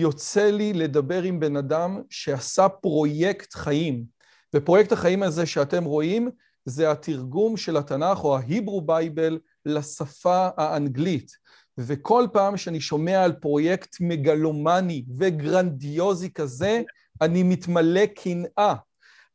יוצא לי לדבר עם בן אדם שעשה פרויקט חיים. ופרויקט החיים הזה שאתם רואים זה התרגום של התנ"ך או ה Hebrew Bible לשפה האנגלית. וכל פעם שאני שומע על פרויקט מגלומני וגרנדיוזי כזה, אני מתמלא קנאה.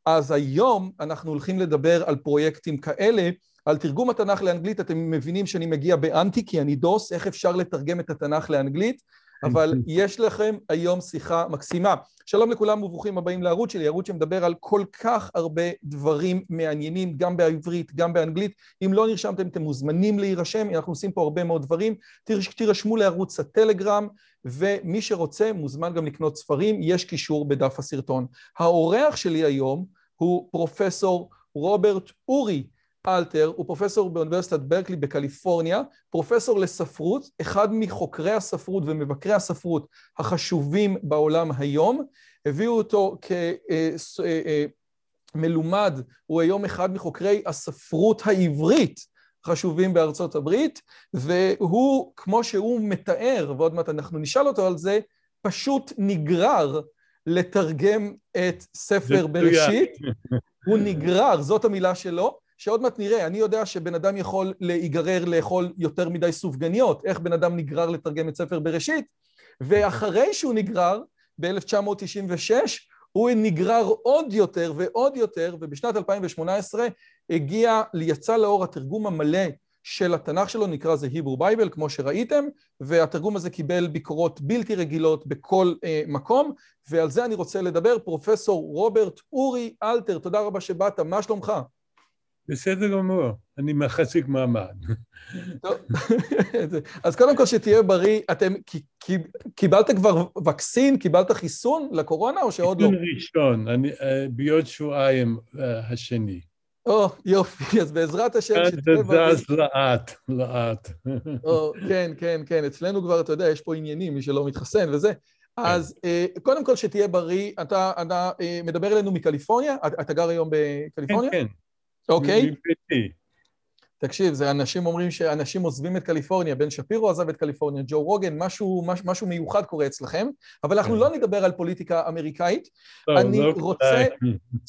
אז היום אנחנו הולכים לדבר על פרויקטים כאלה. על תרגום התנ"ך לאנגלית אתם מבינים שאני מגיע באנטי כי אני דוס, איך אפשר לתרגם את התנ"ך לאנגלית? אבל יש לכם היום שיחה מקסימה. שלום לכולם וברוכים הבאים לערוץ שלי, ערוץ שמדבר על כל כך הרבה דברים מעניינים, גם בעברית, גם באנגלית. אם לא נרשמתם, אתם מוזמנים להירשם, אנחנו עושים פה הרבה מאוד דברים. תירשמו לערוץ הטלגרם, ומי שרוצה מוזמן גם לקנות ספרים, יש קישור בדף הסרטון. האורח שלי היום הוא פרופסור רוברט אורי. אלתר הוא פרופסור באוניברסיטת ברקלי בקליפורניה, פרופסור לספרות, אחד מחוקרי הספרות ומבקרי הספרות החשובים בעולם היום, הביאו אותו כמלומד, הוא היום אחד מחוקרי הספרות העברית חשובים בארצות הברית, והוא, כמו שהוא מתאר, ועוד מעט אנחנו נשאל אותו על זה, פשוט נגרר לתרגם את ספר בראשית, הוא נגרר, זאת המילה שלו, שעוד מעט נראה, אני יודע שבן אדם יכול להיגרר לאכול יותר מדי סופגניות, איך בן אדם נגרר לתרגם את ספר בראשית, ואחרי שהוא נגרר, ב-1996, הוא נגרר עוד יותר ועוד יותר, ובשנת 2018 הגיע, יצא לאור התרגום המלא של התנ"ך שלו, נקרא זה היברו בייבל, כמו שראיתם, והתרגום הזה קיבל ביקורות בלתי רגילות בכל אה, מקום, ועל זה אני רוצה לדבר. פרופסור רוברט אורי אלתר, תודה רבה שבאת, מה שלומך? בסדר גמור, אני מחזיק מעמד. אז קודם כל שתהיה בריא, אתם קיבלת כבר וקסין, קיבלת חיסון לקורונה או שעוד לא? חיסון ראשון, אה, בעוד שבועיים אה, השני. או, יופי, אז בעזרת השם שתהיה בריא. זה זז לאט, לאט. או, כן, כן, כן, אצלנו כבר, אתה יודע, יש פה עניינים, מי שלא מתחסן וזה. אז אה, קודם כל שתהיה בריא, אתה מדבר אלינו מקליפורניה? אתה גר היום בקליפורניה? כן, כן. אוקיי? תקשיב, זה אנשים אומרים שאנשים עוזבים את קליפורניה, בן שפירו עזב את קליפורניה, ג'ו רוגן, משהו, משהו, משהו מיוחד קורה אצלכם, אבל אנחנו. לא נדבר על פוליטיקה אמריקאית. אני לא רוצה,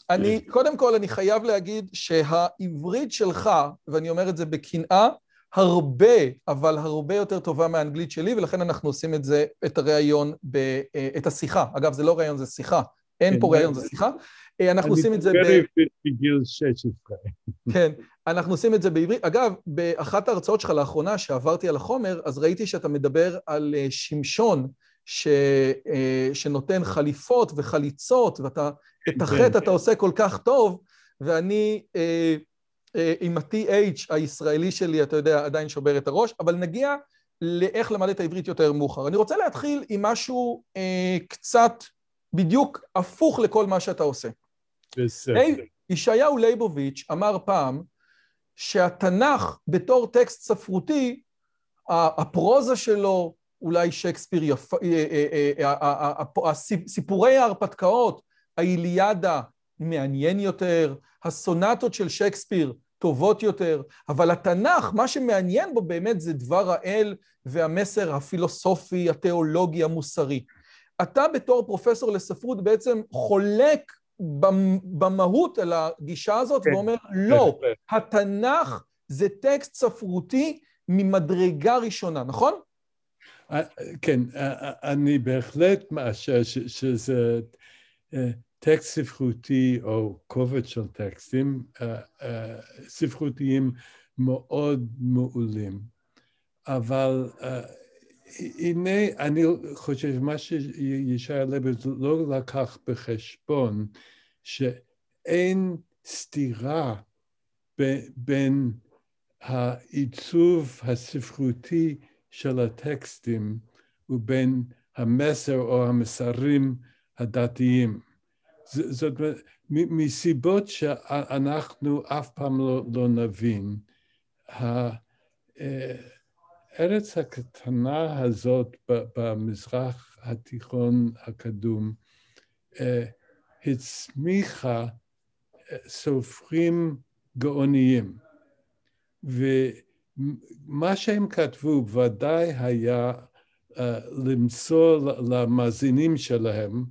אני, קודם כל אני חייב להגיד שהעברית שלך, ואני אומר את זה בקנאה, הרבה, אבל הרבה יותר טובה מהאנגלית שלי, ולכן אנחנו עושים את זה, את הראיון, ב, אה, את השיחה. אגב, זה לא ראיון, זה שיחה. אין פה כן. ראיון, זה שיחה. אה, אנחנו עושים את זה ב... אני בגיל 16. כן, אנחנו עושים את זה בעברית. אגב, באחת ההרצאות שלך לאחרונה, שעברתי על החומר, אז ראיתי שאתה מדבר על אה, שמשון, ש... אה, שנותן חליפות וחליצות, ואתה, את החטא אתה עושה כל כך טוב, ואני עם ה-TH הישראלי שלי, אתה יודע, עדיין שובר את הראש, אבל נגיע לאיך למד את העברית יותר מאוחר. אני רוצה להתחיל עם משהו אה, קצת בדיוק הפוך לכל מה שאתה עושה. בסדר. ישעיהו ליבוביץ' אמר פעם שהתנ"ך בתור טקסט ספרותי, הפרוזה שלו, אולי שייקספיר יפה, סיפורי ההרפתקאות, האיליאדה מעניין יותר, הסונטות של שייקספיר טובות יותר, אבל התנ"ך, מה שמעניין בו באמת זה דבר האל והמסר הפילוסופי, התיאולוגי, המוסרי. אתה בתור פרופסור לספרות בעצם חולק במהות על הגישה הזאת כן, ואומר, לא, התנ"ך זה טקסט ספרותי ממדרגה ראשונה, נכון? אה, כן, אה, אה, אני בהחלט מאשר שזה טקסט ספרותי או קובץ של טקסטים ספרותיים מאוד מעולים. אבל הנה, אני חושב שמה שישעיה לבר לא לקח בחשבון, שאין סתירה בין העיצוב הספרותי של הטקסטים ובין המסר או המסרים הדתיים. זאת אומרת, מסיבות שאנחנו אף פעם לא, לא נבין, הארץ הקטנה הזאת במזרח התיכון הקדום אה, הצמיחה אה, סופרים גאוניים. ומה שהם כתבו ודאי היה uh, למצוא למאזינים שלהם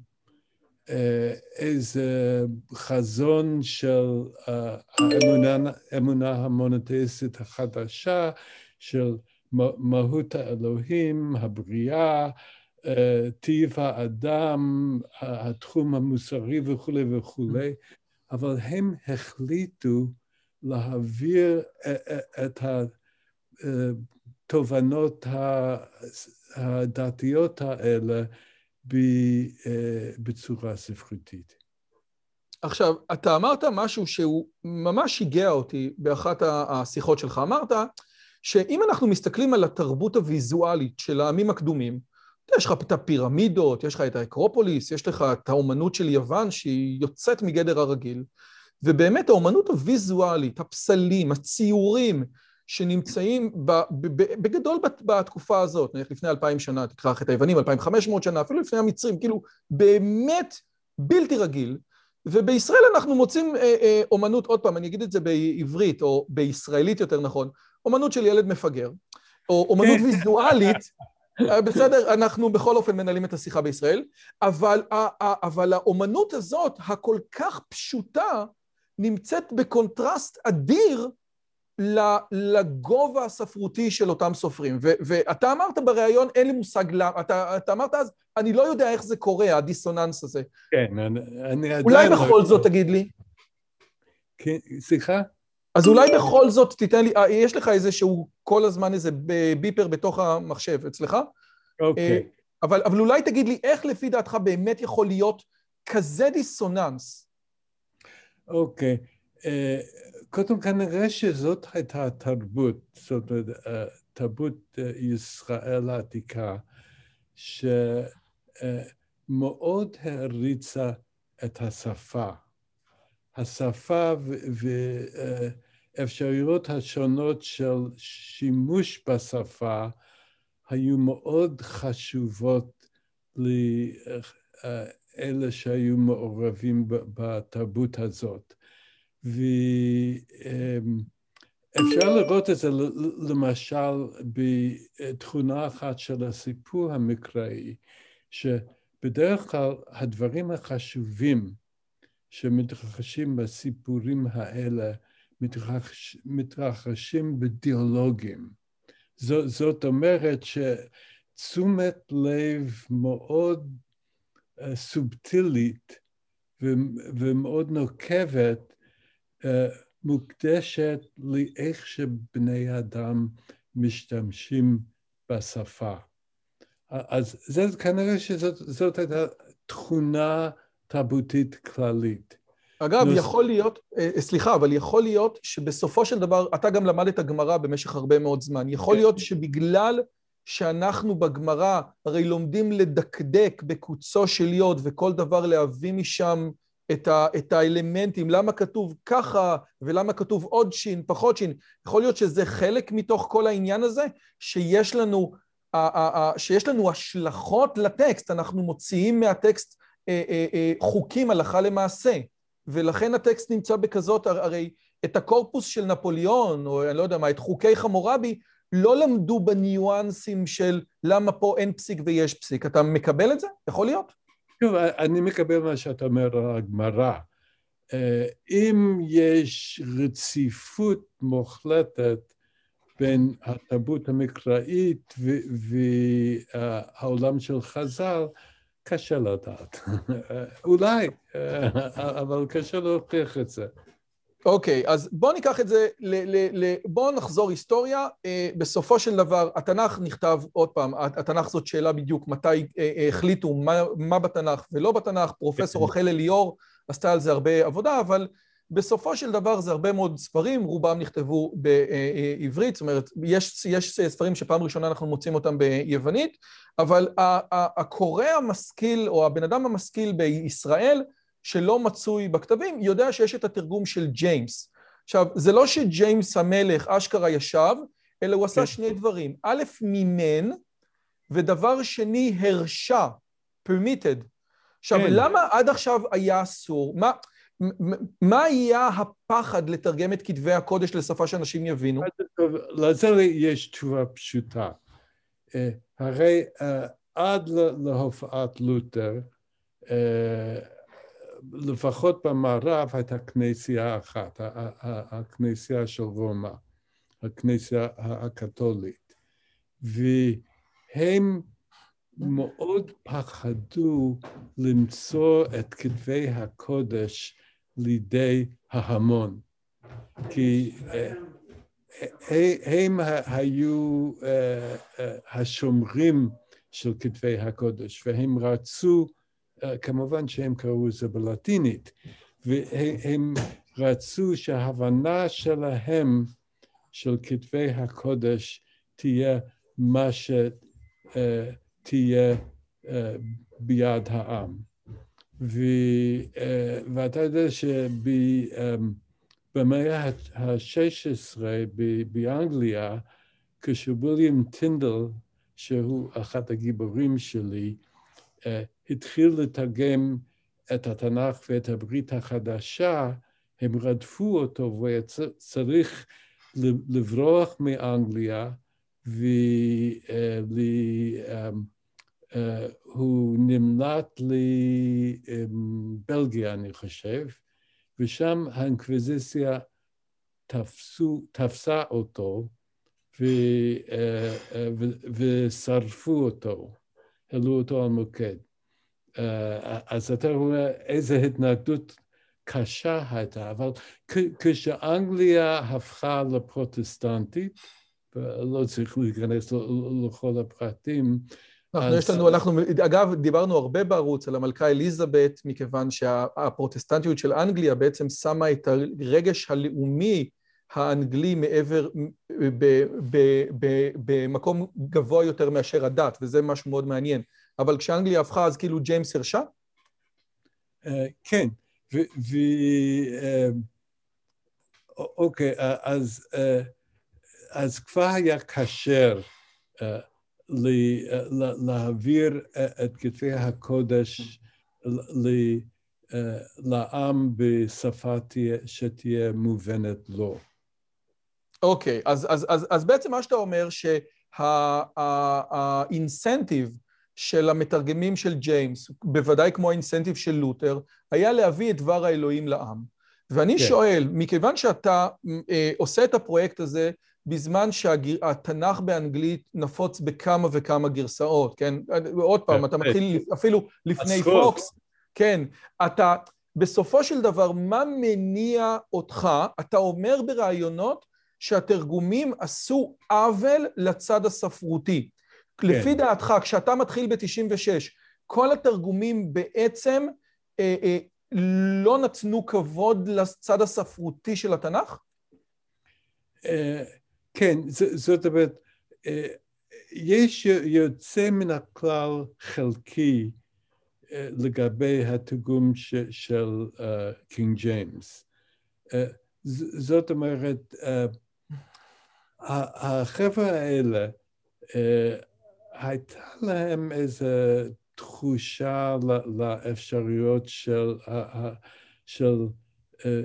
איזה חזון של האמונה, האמונה המונותאיסטית החדשה, של מהות האלוהים, הבריאה, טיב האדם, התחום המוסרי וכולי וכולי, אבל הם החליטו להעביר את התובנות הדתיות האלה בצורה ספרותית. עכשיו, אתה אמרת משהו שהוא ממש שיגע אותי באחת השיחות שלך. אמרת שאם אנחנו מסתכלים על התרבות הוויזואלית של העמים הקדומים, יש לך את הפירמידות, יש לך את האקרופוליס, יש לך את האומנות של יוון שהיא יוצאת מגדר הרגיל, ובאמת האומנות הוויזואלית, הפסלים, הציורים שנמצאים ב, ב, בגדול בתקופה הזאת, נניח לפני אלפיים שנה, תקרח את היוונים, אלפיים חמש מאות שנה, אפילו לפני המצרים, כאילו באמת בלתי רגיל, ובישראל אנחנו מוצאים אה, אה, אומנות, עוד פעם, אני אגיד את זה בעברית, או בישראלית יותר נכון, אומנות של ילד מפגר, או אומנות כן. ויזואלית, אה, בסדר, אנחנו בכל אופן מנהלים את השיחה בישראל, אבל, אבל האומנות הזאת, הכל כך פשוטה, נמצאת בקונטרסט אדיר לגובה הספרותי של אותם סופרים. ו- ואתה אמרת בריאיון, אין לי מושג למה, אתה, אתה אמרת אז, אני לא יודע איך זה קורה, הדיסוננס הזה. כן, אני, אני. אולי לא בכל זאת תגיד לי. כן, סליחה? אז אולי בכל זאת תיתן לי, אה, יש לך איזה שהוא כל הזמן איזה ביפר בתוך המחשב אצלך? אוקיי. Okay. אבל, אבל אולי תגיד לי, איך לפי דעתך באמת יכול להיות כזה דיסוננס אוקיי. אה, קודם כנראה שזאת הייתה התרבות, זאת אומרת, אה, תרבות אה, ישראל העתיקה, שמאוד העריצה את השפה. השפה ואפשרויות השונות של שימוש בשפה היו מאוד חשובות אלה שהיו מעורבים בתרבות הזאת. ואפשר לראות את זה למשל בתכונה אחת של הסיפור המקראי, שבדרך כלל הדברים החשובים שמתרחשים בסיפורים האלה מתרחש, מתרחשים בדיאלוגים. זאת, אומרת שתשומת לב מאוד אה, סובטילית ומאוד נוקבת אה, מוקדשת לאיך שבני אדם משתמשים בשפה. אז זה כנראה שזאת הייתה תכונה תרבותית כללית. אגב, נוס... יכול להיות, אה, סליחה, אבל יכול להיות שבסופו של דבר, אתה גם למדת גמרא במשך הרבה מאוד זמן. יכול להיות שבגלל שאנחנו בגמרא הרי לומדים לדקדק בקוצו של יוד וכל דבר להביא משם את, ה, את האלמנטים, למה כתוב ככה ולמה כתוב עוד שין, פחות שין. יכול להיות שזה חלק מתוך כל העניין הזה, שיש לנו, שיש לנו השלכות לטקסט, אנחנו מוציאים מהטקסט אה, אה, אה, חוקים הלכה למעשה, ולכן הטקסט נמצא בכזאת, הרי את הקורפוס של נפוליאון, או אני לא יודע מה, את חוקי חמורבי, לא למדו בניואנסים של למה פה אין פסיק ויש פסיק. אתה מקבל את זה? יכול להיות? טוב, אני מקבל מה שאתה אומר על הגמרא. אה, אם יש רציפות מוחלטת בין התרבות המקראית והעולם של חז"ל, קשה לדעת. אולי, אה, אבל קשה להוכיח את זה. אוקיי, אז בואו ניקח את זה, בואו נחזור היסטוריה. בסופו של דבר, התנ"ך נכתב, עוד פעם, התנ"ך זאת שאלה בדיוק מתי החליטו מה בתנ"ך ולא בתנ"ך, פרופסור רחל אליאור עשתה על זה הרבה עבודה, אבל בסופו של דבר זה הרבה מאוד ספרים, רובם נכתבו בעברית, זאת אומרת, יש ספרים שפעם ראשונה אנחנו מוצאים אותם ביוונית, אבל הקורא המשכיל או הבן אדם המשכיל בישראל, שלא מצוי בכתבים, יודע שיש את התרגום של ג'יימס. עכשיו, זה לא שג'יימס המלך אשכרה ישב, אלא הוא עשה שני דברים. א', מימן, ודבר שני, הרשה, permitted. עכשיו, כן. למה עד עכשיו היה אסור? מה, מה היה הפחד לתרגם את כתבי הקודש לשפה שאנשים יבינו? לזה יש תשובה פשוטה. הרי עד להופעת לותר, לפחות במערב הייתה כנסייה אחת, הכנסייה של רומא, הכנסייה הקתולית, והם מאוד פחדו למצוא את כתבי הקודש לידי ההמון, כי אה, הם היו אה, אה, השומרים של כתבי הקודש, והם רצו אה, כמובן שהם קראו את זה בלטינית, והם רצו שההבנה שלהם של כתבי הקודש תהיה מה שתהיה אה, ביד העם. ו, אה, ואתה יודע שבמאה ה-16 באנגליה, כשוויליאם טינדל, שהוא אחד הגיבורים שלי, התחיל לתרגם את התנ"ך ואת הברית החדשה, הם רדפו אותו והוא צריך לברוח מאנגליה והוא נמלט לבלגיה, אני חושב, ושם האינקוויזיציה תפסה אותו ושרפו אותו, העלו אותו על מוקד. אה, אז אתה רואה איזו התנגדות קשה הייתה, אבל כשאנגליה הפכה לפרוטסטנטית, ולא צריך להיכנס לכל הפרטים, אנחנו. יש לנו, אנחנו, אגב, דיברנו הרבה בערוץ על המלכה אליזבת, מכיוון שהפרוטסטנטיות של אנגליה בעצם שמה את הרגש הלאומי האנגלי מעבר, במקום גבוה יותר מאשר הדת, וזה משהו מאוד מעניין. אבל כשאנגליה הפכה, אז כאילו ג'יימס הרשה? אה, כן, ו... אה, אוקיי, אה, אז כבר היה כשר להעביר את כתבי הקודש לעם בשפה שתהיה מובנת לו. אוקיי, אז, אז, אז, אז בעצם מה שאתה אומר שהאינסנטיב של המתרגמים של ג'יימס, בוודאי כמו האינסנטיב של לותר, היה להביא את דבר האלוהים לעם. ואני כן. שואל, מכיוון שאתה אה, עושה את הפרויקט הזה בזמן שהתנ"ך באנגלית נפוץ בכמה וכמה גרסאות, כן? עוד פעם. אתה מתחיל אפילו לפני פוקס, כן, אתה, בסופו של דבר, מה מניע אותך? אתה אומר בראיונות שהתרגומים עשו עוול לצד הספרותי. כן. לפי דעתך, כשאתה מתחיל ב-96, כל התרגומים בעצם אה, אה, לא נתנו כבוד לצד הספרותי של התנ"ך? אה, כן, זאת אומרת, אה, יש יוצא מן הכלל חלקי אה, לגבי התרגום של קינג uh, ג'יימס. זאת אומרת, החבר'ה האלה, הייתה להם איזו תחושה לאפשרויות של, של אה,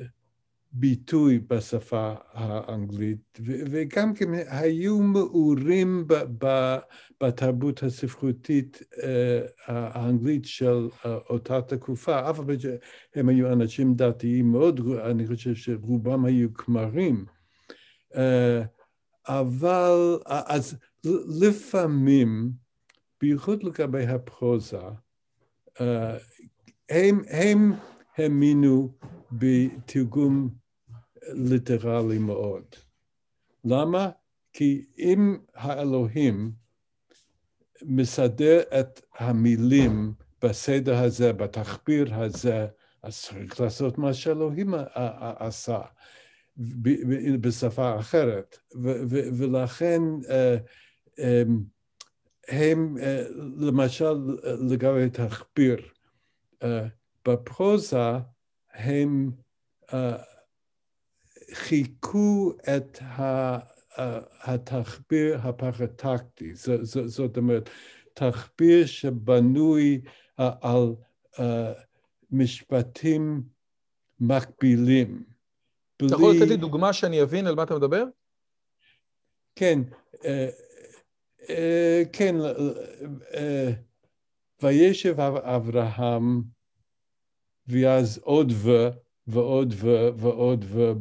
ביטוי בשפה האנגלית, וגם כן היו מעורים בתרבות הספרותית אה, האנגלית של אה, אותה תקופה, אף פי שהם היו אנשים דתיים מאוד, אני חושב שרובם היו כמרים. אבל אז לפעמים, בייחוד לגבי הפרוזה, הם, הם האמינו בתרגום ליטרלי מאוד. למה? כי אם האלוהים מסדר את המילים בסדר הזה, בתחביר הזה, אז צריך לעשות מה שאלוהים עשה בשפה אחרת. ולכן אה, אמ, הם, אה, למשל, לגבי תחביר, אה, בפרוזה הם חיכו את התחביר הפרטקטי, זאת אומרת, תחביר שבנוי על משפטים מקבילים. אתה יכול לתת לי דוגמה שאני אבין על מה אתה מדבר? כן, אה, אה, כן, אה, וישב אברהם ואז עוד ו, ועוד ועוד ו,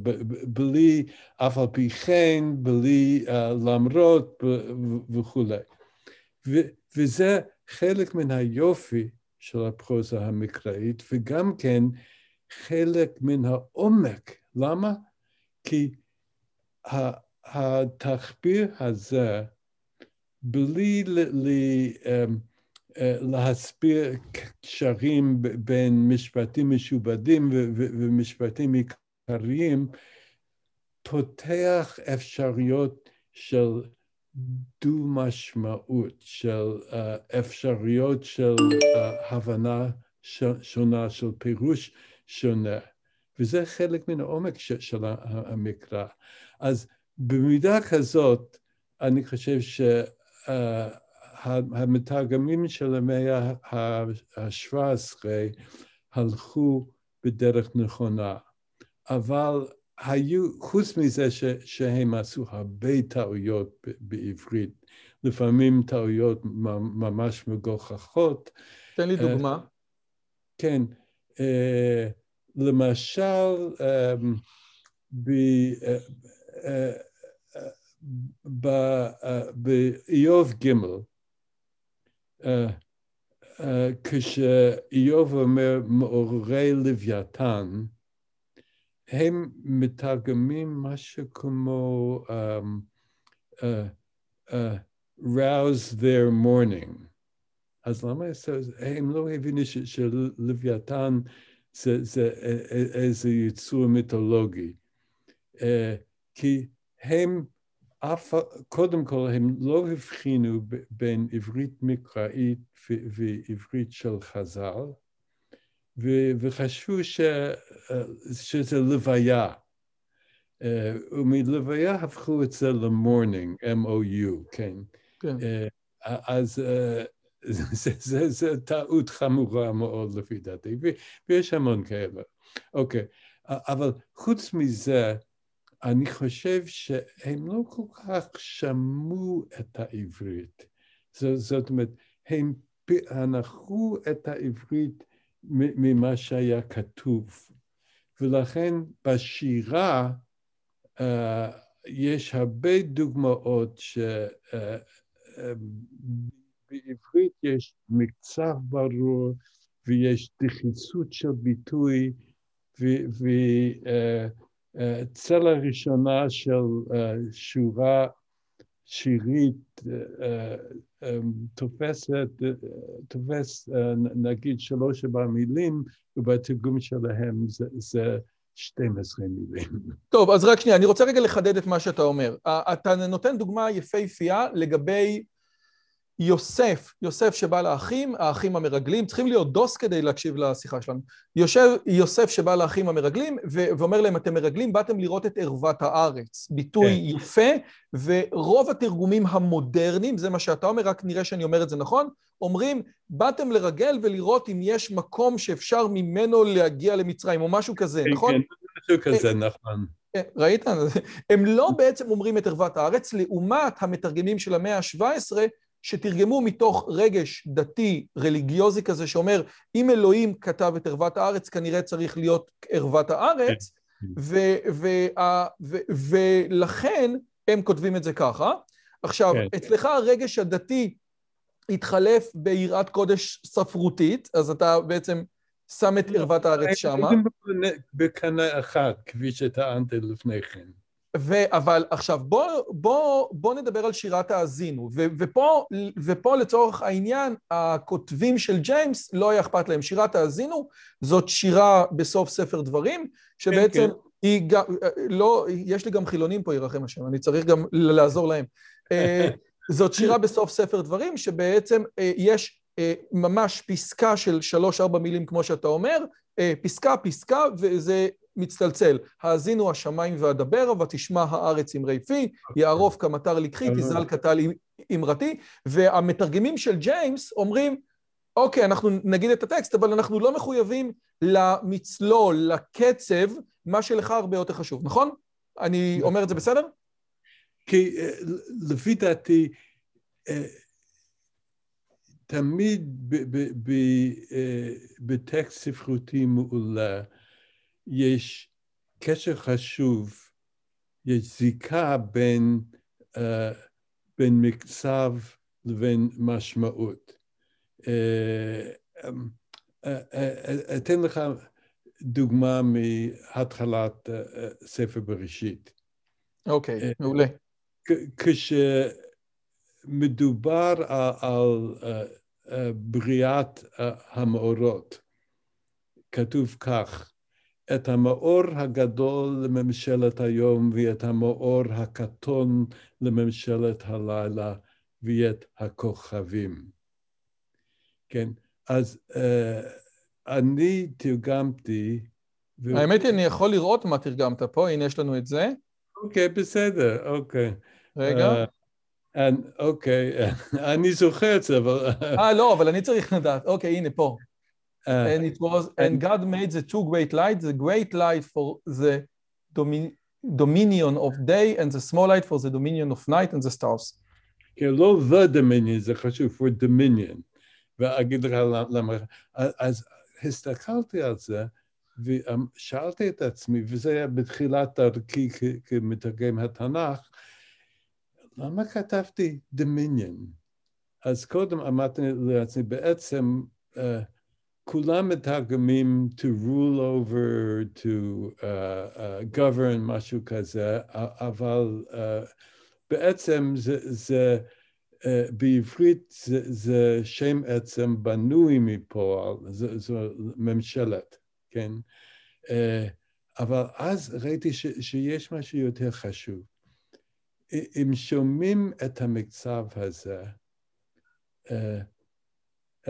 בלי, אף על פי כן, בלי למרות וכולי. וזה חלק מן היופי של הפרוזה המקראית, וגם כן חלק מן העומק. למה? כי התחביר הזה, בלי אמ, אה, להסביר קשרים בין משפטים משובדים ומשפטים עיקריים, פותח אפשרויות של דו-משמעות, של uh, אפשרויות של uh, הבנה שונה, של פירוש שונה. וזה חלק מן העומק ש- של המקרא. אז במידה כזאת, אני חושב שהמתרגמים uh, של המאה ה-17 הלכו בדרך נכונה, אבל היו, חוץ מזה ש, שהם עשו הרבה טעויות בעברית, לפעמים טעויות ממש מגוחכות. תן לי דוגמה. Uh, כן, uh, למשל, um, באיוב ג', כשאיוב אומר מעוררי לוויתן, הם מתרגמים משהו כמו um, uh, uh, rouse their morning. אז למה הם לא הבינו שלוויתן זה, זה איזה יצור מיתולוגי? Uh, כי הם, אף, קודם כל, הם לא הבחינו בין עברית מקראית ועברית של חז"ל, וחשבו ש, שזה לוויה. ומלוויה הפכו את זה ל mourning, M-O-U, כן. כן. אז זו טעות חמורה מאוד לפי דעתי, ויש המון כאלה. אוקיי, אבל חוץ מזה, אני חושב שהם לא כל כך שמעו את העברית. זאת אומרת, הם פענחו את העברית ממה שהיה כתוב. ולכן בשירה uh, יש הרבה דוגמאות שבעברית uh, uh, יש מקצב ברור ויש דחיסות של ביטוי וצלע uh, uh, ראשונה של uh, שורה שירית תופסת, תופס נגיד שלוש ארבע מילים, ובתרגום שלהם זה, זה 12 מילים. טוב, אז רק שנייה, אני רוצה רגע לחדד את מה שאתה אומר. אתה נותן דוגמה יפהפייה לגבי יוסף, יוסף שבא לאחים, האחים המרגלים, צריכים להיות דוס כדי להקשיב לשיחה שלנו. יושב יוסף שבא לאחים המרגלים ואומר להם, אתם מרגלים, באתם לראות את ערוות הארץ. ביטוי כן. יפה, ורוב התרגומים המודרניים, זה מה שאתה אומר, רק נראה שאני אומר את זה נכון, אומרים, באתם לרגל ולראות אם יש מקום שאפשר ממנו להגיע למצרים, או משהו כזה, כן, נכון? כן, משהו כזה, אה, נכון. אה, ראית? הם לא בעצם אומרים את ערוות הארץ, לעומת המתרגמים של המאה ה-17, שתרגמו מתוך רגש דתי, רליגיוזי כזה, שאומר, אם אלוהים כתב את ערוות הארץ, כנראה צריך להיות ערוות הארץ, כן. ולכן הם כותבים את זה ככה. עכשיו, כן. אצלך הרגש הדתי התחלף ביראת קודש ספרותית, אז אתה בעצם שם את ערוות הארץ שמה. בקנה אחד, כפי שטענת לפני כן. ו- אבל עכשיו, בוא, בוא, בוא נדבר על שירת האזינו, ו- ופה, ופה לצורך העניין, הכותבים של ג'יימס לא היה אכפת להם. שירת האזינו זאת שירה בסוף ספר דברים, שבעצם כן, כן. היא גם, לא, יש לי גם חילונים פה, ירחם השם, אני צריך גם לעזור להם. אה, זאת שירה בסוף ספר דברים, שבעצם אה, יש אה, ממש פסקה של שלוש-ארבע מילים, כמו שאתה אומר, פסקה, פסקה, וזה מצטלצל. האזינו השמיים ואדברה, ותשמע הארץ אמרי פי, יערוף כמטר לקחי, תזל קטל אמרתי, והמתרגמים של ג'יימס אומרים, אוקיי, אנחנו נגיד את הטקסט, אבל אנחנו לא מחויבים למצלול, לקצב, מה שלך הרבה יותר חשוב, נכון? אני אומר את זה בסדר? כי אה, לפי דעתי, אה, תמיד אה, בטקסט ספרותי מעולה יש קשר חשוב, יש זיקה בין, בין מקצב לבין משמעות. אתן לך דוגמה מהתחלת ספר בראשית. אוקיי, מעולה. כשמדובר על בריאת המאורות, כתוב כך, את המאור הגדול לממשלת היום ואת המאור הקטון לממשלת הלילה ואת הכוכבים. כן, אז uh, אני תרגמתי... האמת היא, אני יכול לראות מה תרגמת פה, הנה יש לנו את זה. אוקיי, בסדר, אוקיי. רגע. אה, אוקיי, אני זוכר את זה, אבל... אה, לא, אבל אני צריך לדעת. אוקיי, הנה, פה. Uh, and it was, and God made the two great lights, the great light for the dominion of day and the small light for the dominion of night and the stars. כן, לא the dominion, זה חשוב, for dominion. ואגיד לך למה, אז הסתכלתי על זה, ושאלתי את עצמי, וזה היה בתחילת דרכי כמתרגם התנ"ך, למה כתבתי Dominion? אז קודם אמרתי לעצמי, בעצם uh, כולם מתרגמים to rule over, to uh, uh, govern, משהו כזה, אבל uh, בעצם זה, זה uh, בעברית זה, זה שם עצם בנוי מפה, זו ממשלת. כן? אה, אבל אז ראיתי ש, שיש משהו יותר חשוב. אם שומעים את המקצב הזה, אה,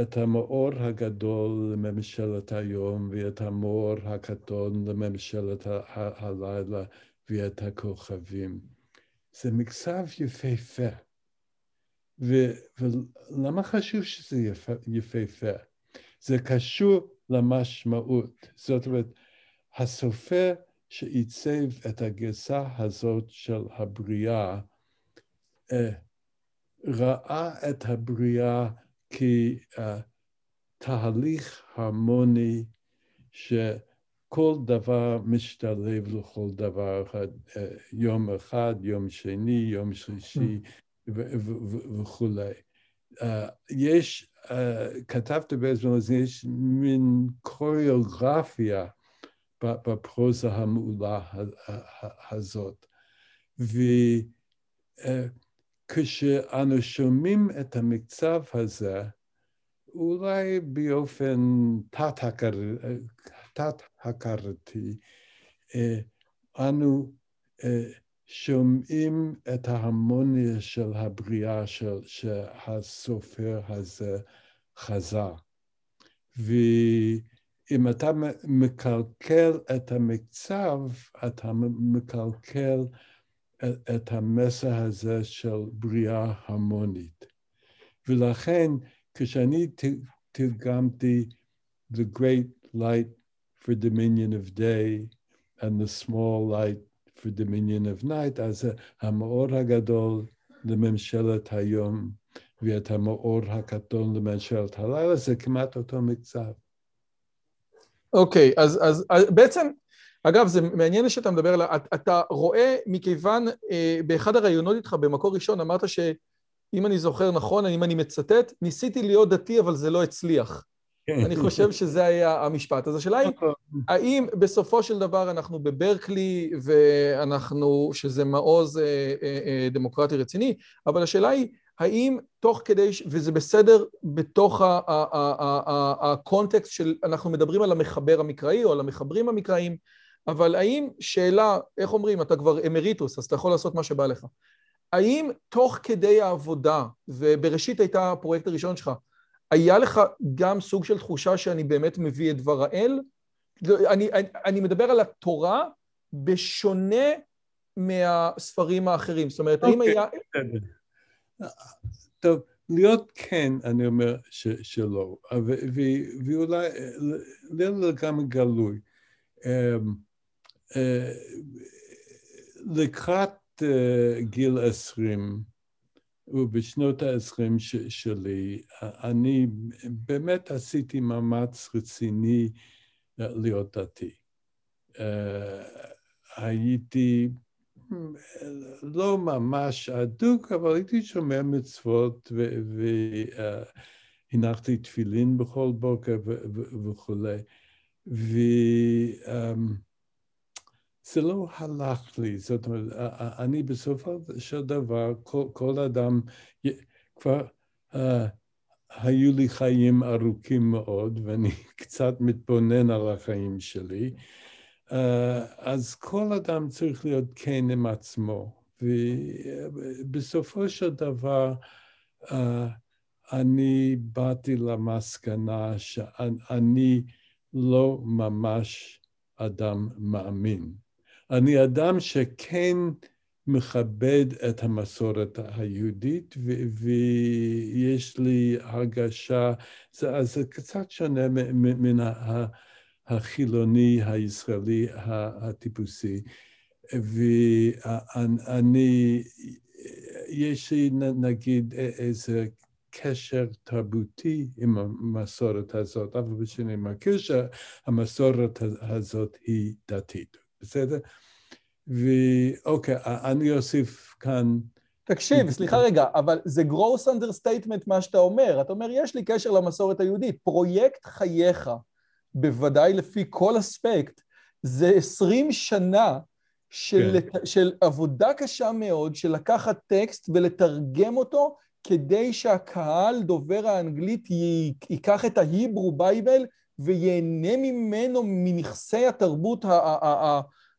את המאור הגדול לממשלת היום ואת המאור הקטון לממשלת הלילה ואת הכוכבים. זה מקצב יפהפה. ולמה חשוב שזה יפהפה? זה קשור למשמעות. זאת אומרת, הסופר שעיצב את הגרסה הזאת של הבריאה, אה, ראה את הבריאה כתהליך הרמוני שכל דבר משתלב לכל דבר אחד, אה, יום אחד, יום שני, יום שלישי וכולי. אה, יש כתבתי בזמן הזה, יש מין קוריאוגרפיה בפרוזה המעולה הזאת. וכשאנו שומעים את המקצב הזה, אולי באופן תת-הכרתי, אנו שומעים את ההרמוניה של הבריאה של, שהסופר הזה חזה. ואם אתה מקלקל את המקצב, אתה מקלקל את המסר הזה של בריאה הרמונית. ולכן כשאני תרגמתי The Great Light for Dominion of Day and the Small Light for dominion of night, אז המאור הגדול לממשלת היום ואת המאור הקטון לממשלת הלילה, זה כמעט אותו מקצב. אוקיי, okay, אז, אז, אז בעצם, אגב, זה מעניין שאתה מדבר על... אתה רואה, מכיוון, אה, באחד הראיונות איתך במקור ראשון, אמרת שאם אני זוכר נכון, אם אני מצטט, ניסיתי להיות דתי, אבל זה לא הצליח. אני חושב שזה היה המשפט. אז השאלה היא, נכון. האם בסופו של דבר אנחנו בברקלי, ואנחנו, שזה מעוז אה, אה, דמוקרטי רציני, אבל השאלה היא, האם תוך כדי, וזה בסדר בתוך הקונטקסט של, אנחנו מדברים על המחבר המקראי או על המחברים המקראיים, אבל האם שאלה, איך אומרים, אתה כבר אמריטוס, אז אתה יכול לעשות מה שבא לך. האם תוך כדי העבודה, ובראשית הייתה הפרויקט הראשון שלך, היה לך גם סוג של תחושה שאני באמת מביא את דבר האל? אני, אני, אני מדבר על התורה בשונה מהספרים האחרים. זאת אומרת, okay, האם אוקיי, היה... טוב, להיות כן, אני אומר ש, שלא, ואולי להיות לגמרי גלוי. אמ, אה, לקראת אה, גיל עשרים, ובשנות העשרים שלי, אני באמת עשיתי מאמץ רציני אה, להיות דתי. הייתי לא ממש אדוק, אבל הייתי שומר מצוות והנחתי תפילין בכל בוקר וכולי. זה לא הלך לי, זאת אומרת, אני בסופו של דבר, כל, כל אדם, כבר uh, היו לי חיים ארוכים מאוד, ואני קצת מתבונן על החיים שלי, אז כל אדם צריך להיות כן עם עצמו, ובסופו של דבר, uh, אני באתי למסקנה שאני לא ממש אדם מאמין. אני אדם שכן מכבד את המסורת היהודית, ויש לי הרגשה, זה, זה קצת שונה מן החילוני הישראלי הטיפוסי. ואני, יש לי נגיד איזה קשר תרבותי עם המסורת הזאת, אבל בשביל מכיר שהמסורת הזאת היא דתית. בסדר? ואוקיי, אני אוסיף כאן... תקשיב, סליחה רגע, אבל זה gross understatement מה שאתה אומר. אתה אומר, יש לי קשר למסורת היהודית. פרויקט חייך, בוודאי לפי כל אספקט, זה עשרים שנה של, כן. של עבודה קשה מאוד, של לקחת טקסט ולתרגם אותו כדי שהקהל דובר האנגלית ייקח את ה Hebrew Bible וייהנה ממנו מנכסי התרבות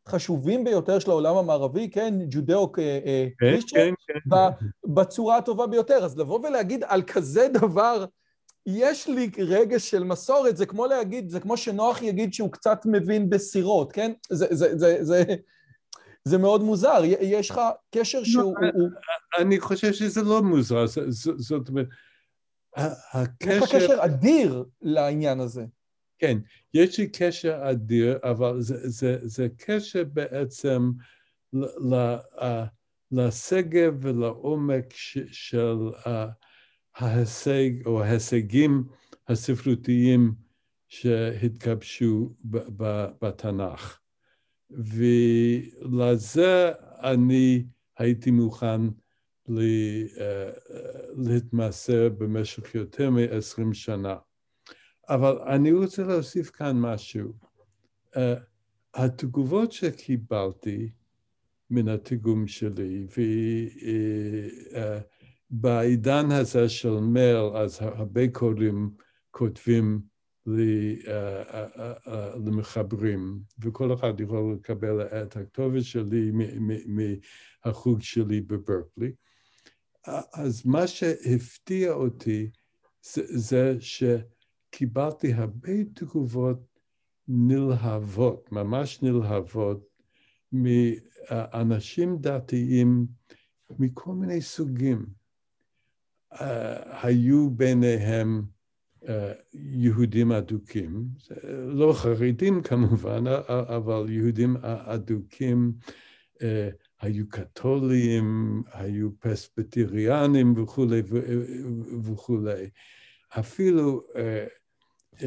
החשובים ביותר של העולם המערבי, כן, ג'ודאו קריסטיאן, אה, כן, כן, כן. בצורה הטובה ביותר. אז לבוא ולהגיד על כזה דבר, יש לי רגש של מסורת, זה כמו להגיד, זה כמו שנוח יגיד שהוא קצת מבין בסירות, כן? זה, זה, זה, זה, זה מאוד מוזר, יש לך קשר לא, שהוא... אני חושב שזה לא מוזר, זאת אומרת, הקשר... יש לך קשר אדיר לעניין הזה. כן, יש לי קשר אדיר, אבל זה, זה, זה קשר בעצם ל, לשגב ולעומק ש, של ההישג או ההישגים הספרותיים שהתגבשו בתנ"ך. ולזה אני הייתי מוכן אה, להתמסר במשך יותר מ-20 שנה. אבל אני רוצה להוסיף כאן משהו. Uh, התגובות שקיבלתי מן התיגום שלי, ובעידן uh, הזה של מייל, אז הרבה קוראים כותבים uh, uh, uh, למחברים, וכל אחד יכול לקבל את הכתובת שלי מהחוג שלי בברקלי. אז מה שהפתיע אותי זה, זה ש... קיבלתי הרבה תגובות נלהבות, ממש נלהבות, מאנשים דתיים מכל מיני סוגים. Uh, היו ביניהם uh, יהודים אדוקים, לא חרדים כמובן, אבל יהודים אדוקים, uh, היו קתולים, היו פספטריאנים וכולי וכולי. אפילו uh,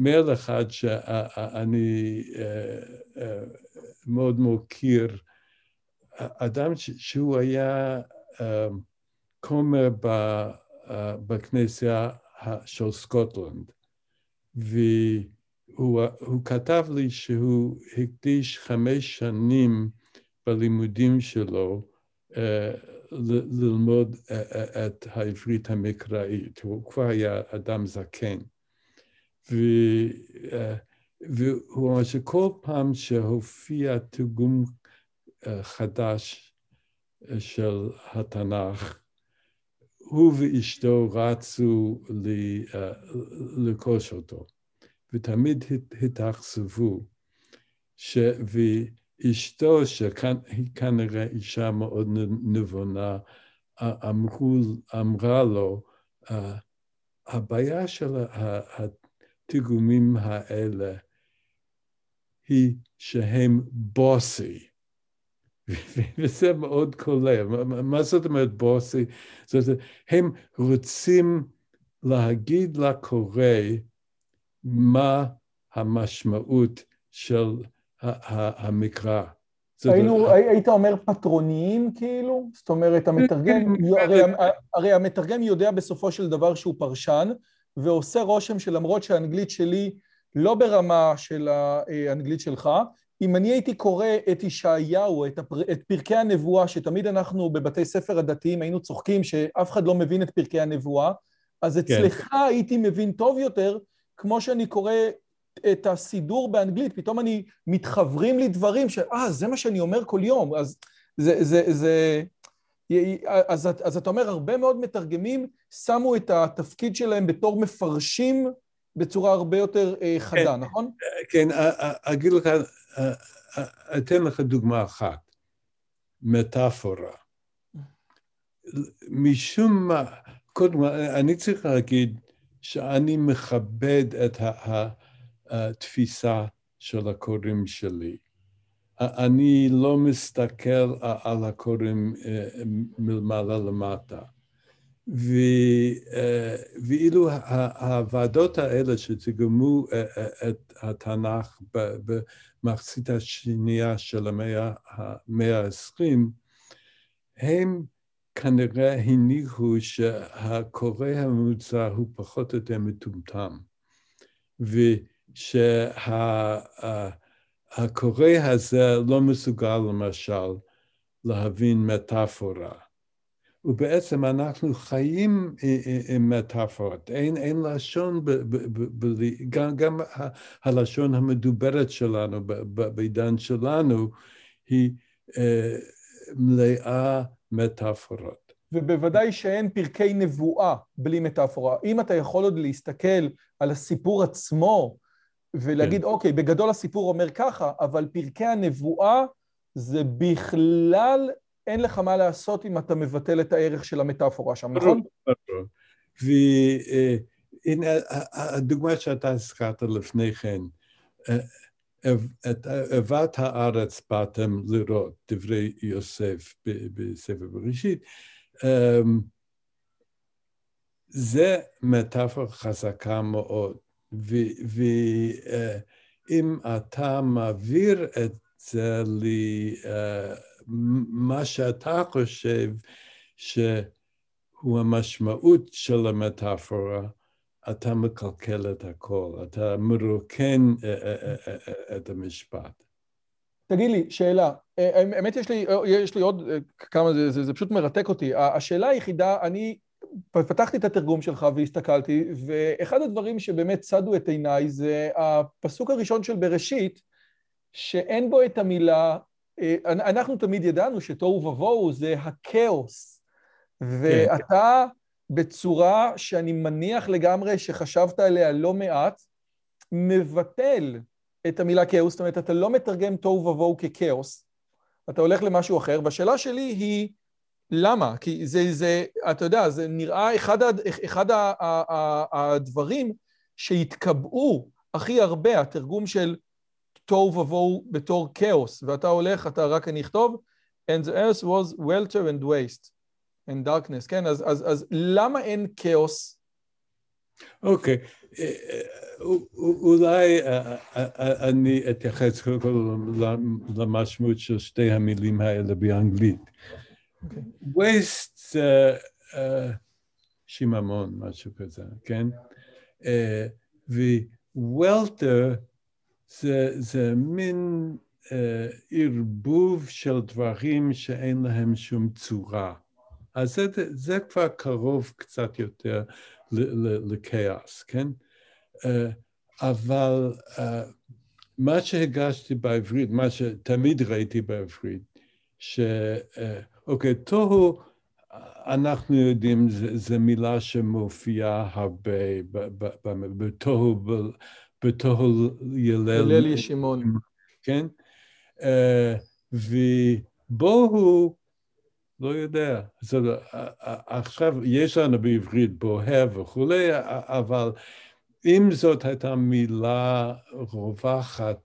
מייל אחד שאני אה, אה, מאוד מוקיר, אדם שהוא היה אה, כומר בכנסייה של סקוטלנד, והוא כתב לי שהוא הקדיש חמש שנים בלימודים שלו אה, ללמוד אה, את העברית המקראית, הוא כבר היה אדם זקן. והוא אמר שכל פעם שהופיע תרגום חדש של התנ"ך, הוא ואשתו רצו לרכוש אותו, ותמיד התאכזבו, ואשתו, שהיא כנראה אישה מאוד נבונה, אמרו, אמרה לו, הבעיה של התרגומים האלה היא שהם בוסי. וזה מאוד קולע. מה זאת אומרת בוסי? זאת אומרת, הם רוצים להגיד לקורא מה המשמעות של המקרא. היינו, היית אומר פטרוניים כאילו? זאת אומרת, המתרגם, כן, הרי, הרי המתרגם יודע בסופו של דבר שהוא פרשן, ועושה רושם שלמרות שהאנגלית שלי לא ברמה של האנגלית שלך, אם אני הייתי קורא את ישעיהו, את, הפר... את פרקי הנבואה, שתמיד אנחנו בבתי ספר הדתיים היינו צוחקים שאף אחד לא מבין את פרקי הנבואה, אז כן. אצלך כן. הייתי מבין טוב יותר, כמו שאני קורא את הסידור באנגלית, פתאום אני, מתחברים לי דברים ש... אה, זה מה שאני אומר כל יום, אז זה... זה, זה אז, אז אתה אומר, הרבה מאוד מתרגמים שמו את התפקיד שלהם בתור מפרשים בצורה הרבה יותר אה, חדה, כן, נכון? כן, אגיד לך, אתן לך דוגמה אחת, מטאפורה. משום מה, קודם, אני צריך להגיד שאני מכבד את התפיסה של הקוראים שלי. אני לא מסתכל על הקוראים אה, מלמעלה למטה. אה, ואילו הוועדות האלה שתרגמו אה, את התנ"ך במחצית השנייה של המאה ה-20, הם כנראה הניחו שהקורא הממוצע הוא פחות או יותר מטומטם, ושהקורא הזה לא מסוגל למשל להבין מטאפורה. ובעצם אנחנו חיים עם מטאפורות, אין, אין לשון, ב, ב, ב, ב, גם, גם הלשון המדוברת שלנו בעידן שלנו היא אה, מלאה מטאפורות. ובוודאי שאין פרקי נבואה בלי מטאפורה. אם אתה יכול עוד להסתכל על הסיפור עצמו ולהגיד, כן. אוקיי, בגדול הסיפור אומר ככה, אבל פרקי הנבואה זה בכלל אין לך מה לעשות אם אתה מבטל את הערך של המטאפורה שם, נכון? והנה הדוגמה שאתה הזכרת לפני כן, את אהבת הארץ באתם לראות, דברי יוסף בספר בראשית, אמ, זה מטאפורה חזקה מאוד, ואם אתה מעביר את זה לי מה שאתה חושב שהוא המשמעות של המטאפורה, אתה מקלקל את הכל, אתה מרוקן אה, אה, אה, את המשפט. תגיד לי, שאלה, האמת יש לי, יש לי עוד כמה, זה, זה, זה פשוט מרתק אותי. השאלה היחידה, אני פתחתי את התרגום שלך והסתכלתי, ואחד הדברים שבאמת צדו את עיניי זה הפסוק הראשון של בראשית, שאין בו את המילה אנחנו תמיד ידענו שתוהו ובוהו זה הכאוס, ואתה בצורה שאני מניח לגמרי שחשבת עליה לא מעט, מבטל את המילה כאוס, זאת אומרת, אתה לא מתרגם תוהו ובוהו ככאוס, אתה הולך למשהו אחר, והשאלה שלי היא, למה? כי זה, זה, אתה יודע, זה נראה אחד, אחד הדברים שהתקבעו הכי הרבה, התרגום של תוהו ובוהו בתור כאוס, ואתה הולך, אתה רק אני אכתוב, and the earth was welter and waste and darkness, כן? אז, אז, אז למה אין כאוס? אוקיי, אה, אה, אולי אה, אני אתייחס קודם כל למשמעות של שתי המילים האלה באנגלית. waste זה שיממון, משהו כזה, כן? וולטר זה, זה מין אה, ערבוב של דברים שאין להם שום צורה. אז זה, זה כבר קרוב קצת יותר לכאוס, כן? אה, אבל אה, מה שהגשתי בעברית, מה שתמיד ראיתי בעברית, שאוקיי, תוהו, אנחנו יודעים, זו מילה שמופיעה הרבה בתוהו, בתוהו ילל. ישימון. כן? ובוהו, לא יודע. עכשיו, יש לנו בעברית בוהה וכולי, אבל אם זאת הייתה מילה רווחת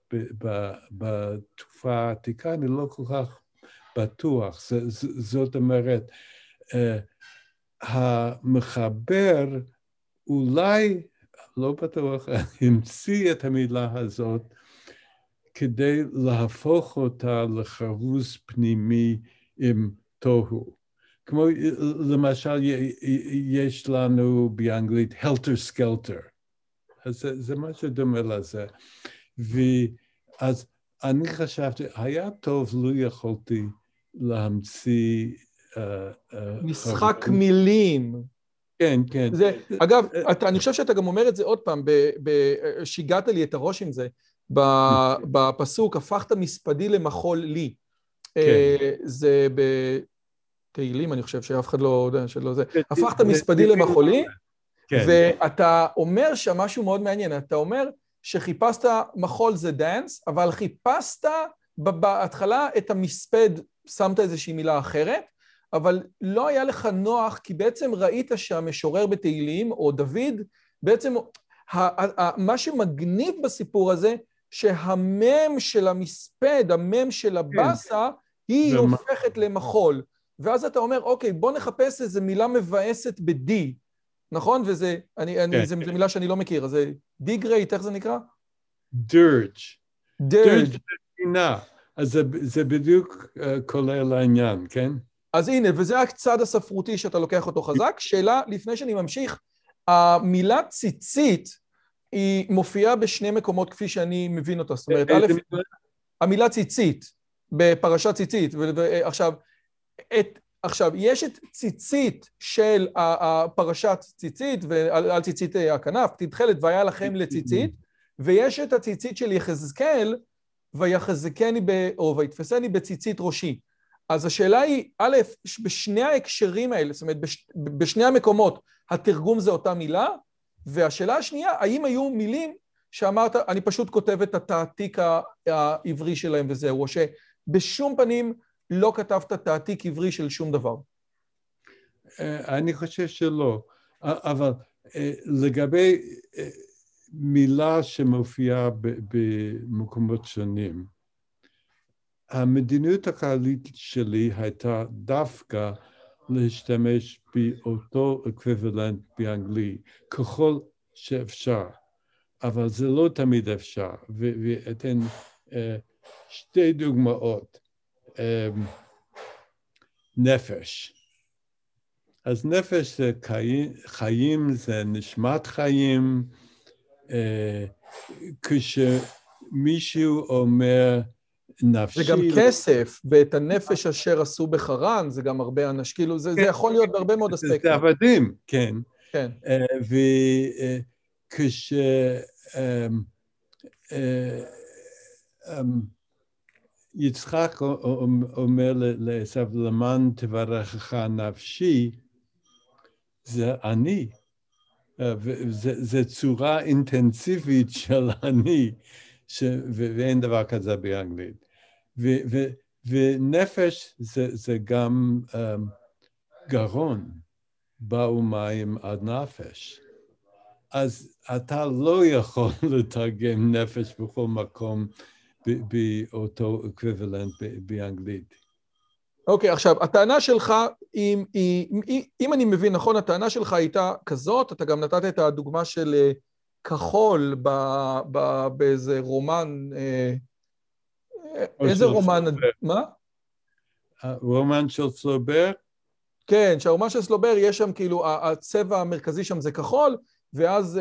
בתקופה העתיקה, אני לא כל כך בטוח. זאת אומרת, אה, המחבר אולי, לא בטוח, המציא את המילה הזאת כדי להפוך אותה לחרוז פנימי עם תוהו. כמו למשל, יש לנו באנגלית helter skelter. אז זה, זה משהו דומה לזה. ואז אני חשבתי, היה טוב לו יכולתי להמציא... Uh, uh, משחק חבר... מילים. כן, כן. זה, אגב, אתה, אני חושב שאתה גם אומר את זה עוד פעם, ב, שיגעת לי את הראש עם זה. בפסוק, הפכת מספדי למחול לי. כן. זה בתהילים, אני חושב, שאף אחד לא יודע שלא זה. הפכת מספדי למחולי, כן. ואתה אומר שם משהו מאוד מעניין, אתה אומר שחיפשת מחול זה דאנס, אבל חיפשת בהתחלה את המספד, שמת איזושהי מילה אחרת, אבל לא היה לך נוח, כי בעצם ראית שהמשורר בתהילים, או דוד, בעצם מה שמגניב בסיפור הזה, שהמם של המספד, המם של כן. הבאסה, היא הופכת למחול. ואז אתה אומר, אוקיי, בוא נחפש איזו מילה מבאסת ב-D, נכון? וזה, אני, אני, כן. זו מילה שאני לא מכיר, אז זה dirge, איך זה נקרא? דירג'. דירג'. אז זה, זה בדיוק uh, כולל העניין, כן? אז הנה, וזה הצד הספרותי שאתה לוקח אותו חזק. שאלה, לפני שאני ממשיך, המילה ציצית היא מופיעה בשני מקומות כפי שאני מבין אותה. זאת אומרת, א', המילה ציצית, בפרשת ציצית, ועכשיו, את עכשיו, יש את ציצית של הפרשת ציצית, ועל ציצית הכנף, תתחלת והיה לכם לציצית, ויש את הציצית של יחזקאל, ויחזקני, ב, או ויתפסני בציצית ראשי. אז השאלה היא, א', בשני ההקשרים האלה, זאת אומרת, בש, בשני המקומות, התרגום זה אותה מילה, והשאלה השנייה, האם היו מילים שאמרת, אני פשוט כותב את התעתיק העברי שלהם וזהו, או שבשום פנים לא כתבת תעתיק עברי של שום דבר? אה, אני חושב שלא, אבל אה, לגבי אה, מילה שמופיעה במקומות שונים, המדיניות הכללית שלי הייתה דווקא להשתמש באותו אקוויבלנט באנגלי, ככל שאפשר, אבל זה לא תמיד אפשר, ואתן שתי דוגמאות. אמ, נפש. אז נפש זה חיים, זה נשמת חיים. אה, כשמישהו אומר נפשי... זה גם כסף, ואת הנפש אשר עשו בחרן, זה גם הרבה אנשים, כאילו זה, כן, זה יכול להיות בהרבה מאוד אספקטים. זה עבדים, כן. כן. אה, וכש... אמ, אה, אמ, יצחק אומר לעשו, למען תברכך נפשי, זה אני. אה, זה צורה אינטנסיבית של אני, ש, ואין דבר כזה באנגלית. ו, ו, ונפש זה, זה גם um, גרון, באו מים עד נפש. אז אתה לא יכול לתרגם נפש בכל מקום באותו אקוויבלנט באנגלית. אוקיי, okay, עכשיו, הטענה שלך, אם, אם, אם אני מבין נכון, הטענה שלך הייתה כזאת, אתה גם נתת את הדוגמה של אה, כחול ב, ב, באיזה רומן, אה, איזה רומן. מה? רומן של סלובר? כן, שהרומן של סלובר, יש שם כאילו, הצבע המרכזי שם זה כחול, ואז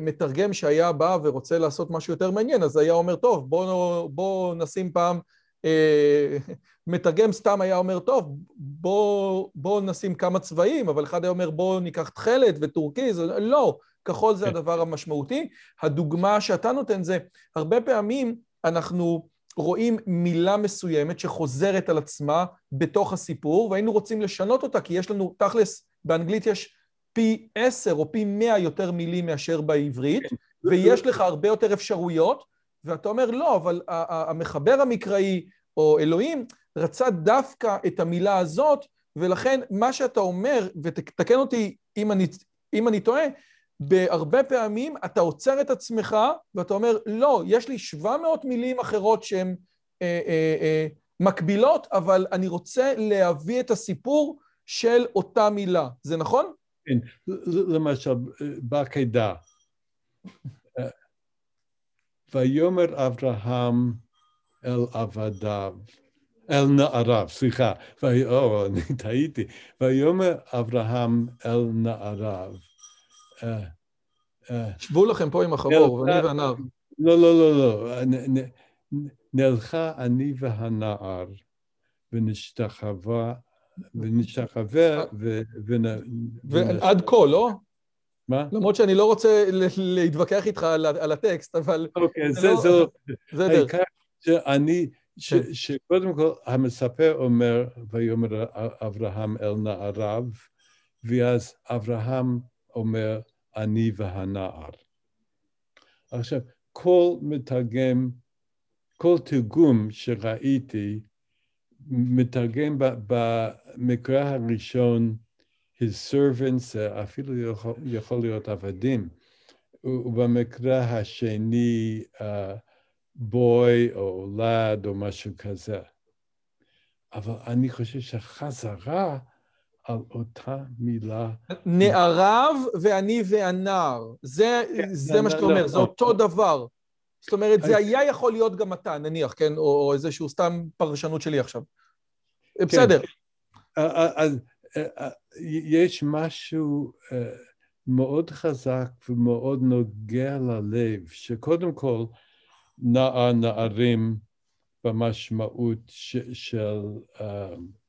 מתרגם שהיה בא ורוצה לעשות משהו יותר מעניין, אז היה אומר, טוב, בואו בוא נשים פעם, מתרגם סתם היה אומר, טוב, בואו בוא נשים כמה צבעים, אבל אחד היה אומר, בואו ניקח תכלת וטורקיז, לא, כחול זה כן. הדבר המשמעותי. הדוגמה שאתה נותן זה, הרבה פעמים אנחנו רואים מילה מסוימת שחוזרת על עצמה בתוך הסיפור, והיינו רוצים לשנות אותה, כי יש לנו, תכלס, באנגלית יש פי עשר או פי מאה יותר מילים מאשר בעברית, כן. ויש לך הרבה יותר אפשרויות, ואתה אומר, לא, אבל המחבר המקראי, או אלוהים, רצה דווקא את המילה הזאת, ולכן מה שאתה אומר, ותקן אותי אם אני, אם אני טועה, בהרבה פעמים אתה עוצר את עצמך ואתה אומר, לא, יש לי 700 מילים אחרות שהן אה, אה, אה, מקבילות, אבל אני רוצה להביא את הסיפור של אותה מילה. זה נכון? כן, למשל, בעקדה. ויאמר אברהם אל עבדיו, אל נעריו, סליחה, או, אני טעיתי, ויאמר אברהם אל נעריו. שבו לכם פה עם החמור, אני והנער. לא, לא, לא, לא. נלכה אני והנער, ונשתחווה, ונשתחווה, ועד כה, לא? מה? למרות שאני לא רוצה להתווכח איתך על הטקסט, אבל... אוקיי, זה, זה, זה, העיקר שאני, כן. שקודם כל המספר אומר, ויאמר אברהם אל נעריו, ואז אברהם אומר, אני והנער. עכשיו, כל מתרגם, כל תרגום שראיתי, מתרגם במקרה הראשון, his servants, אפילו יכול, יכול להיות עבדים, ובמקרה השני, uh, boy או לד או משהו כזה. אבל אני חושב שחזרה על אותה מילה. נעריו ואני והנער. זה, כן, זה מה שאתה אומר, זה אותו דבר. זאת אומרת, זה היה יכול להיות גם אתה, נניח, כן? או, או איזשהו סתם פרשנות שלי עכשיו. כן. בסדר. אז יש משהו מאוד חזק ומאוד נוגע ללב, שקודם כל, נער נערים במשמעות של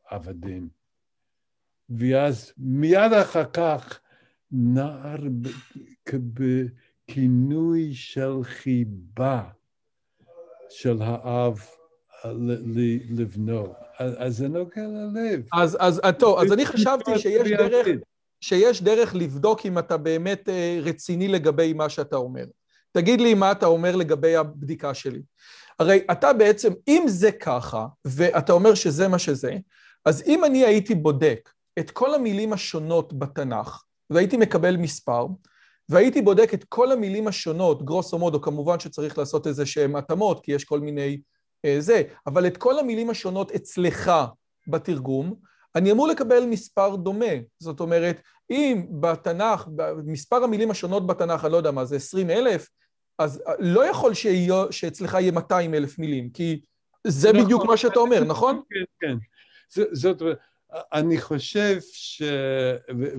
עבדים. ואז מיד אחר כך נער בכינוי של חיבה של האב לבנו. אז זה נוגע ללב. אז, אז טוב, אז אני חשבתי שיש דרך, שיש דרך לבדוק אם אתה באמת אה, רציני לגבי מה שאתה אומר. תגיד לי מה אתה אומר לגבי הבדיקה שלי. הרי אתה בעצם, אם זה ככה, ואתה אומר שזה מה שזה, אז אם אני הייתי בודק את כל המילים השונות בתנ"ך, והייתי מקבל מספר, והייתי בודק את כל המילים השונות, גרוסו מודו, כמובן שצריך לעשות איזה שהן התאמות, כי יש כל מיני אה, זה, אבל את כל המילים השונות אצלך בתרגום, אני אמור לקבל מספר דומה. זאת אומרת, אם בתנ"ך, מספר המילים השונות בתנ"ך, אני לא יודע מה, זה עשרים אלף, אז לא יכול שיהיה, שאצלך יהיה 200 אלף מילים, כי זה נכון, בדיוק מה שאתה אומר, נכון? כן, כן. זאת אומרת, אני חושב ש...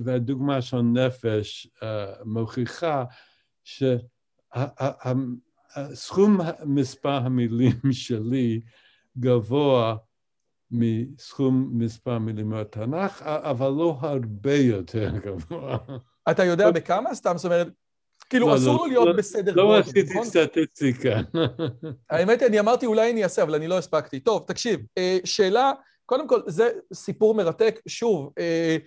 והדוגמה של נפש uh, מוכיחה שסכום מספר המילים שלי גבוה מסכום מספר המילים בתנ"ך, אבל לא הרבה יותר גבוה. אתה יודע בכמה? סתם, זאת אומרת, כאילו, לא, אסור לו להיות לא, בסדר גודל, לא רציתי נכון? סטטיסטיקה. האמת, אני אמרתי אולי אני אעשה, אבל אני לא הספקתי. טוב, תקשיב, אה, שאלה, קודם כל, זה סיפור מרתק. שוב, אה,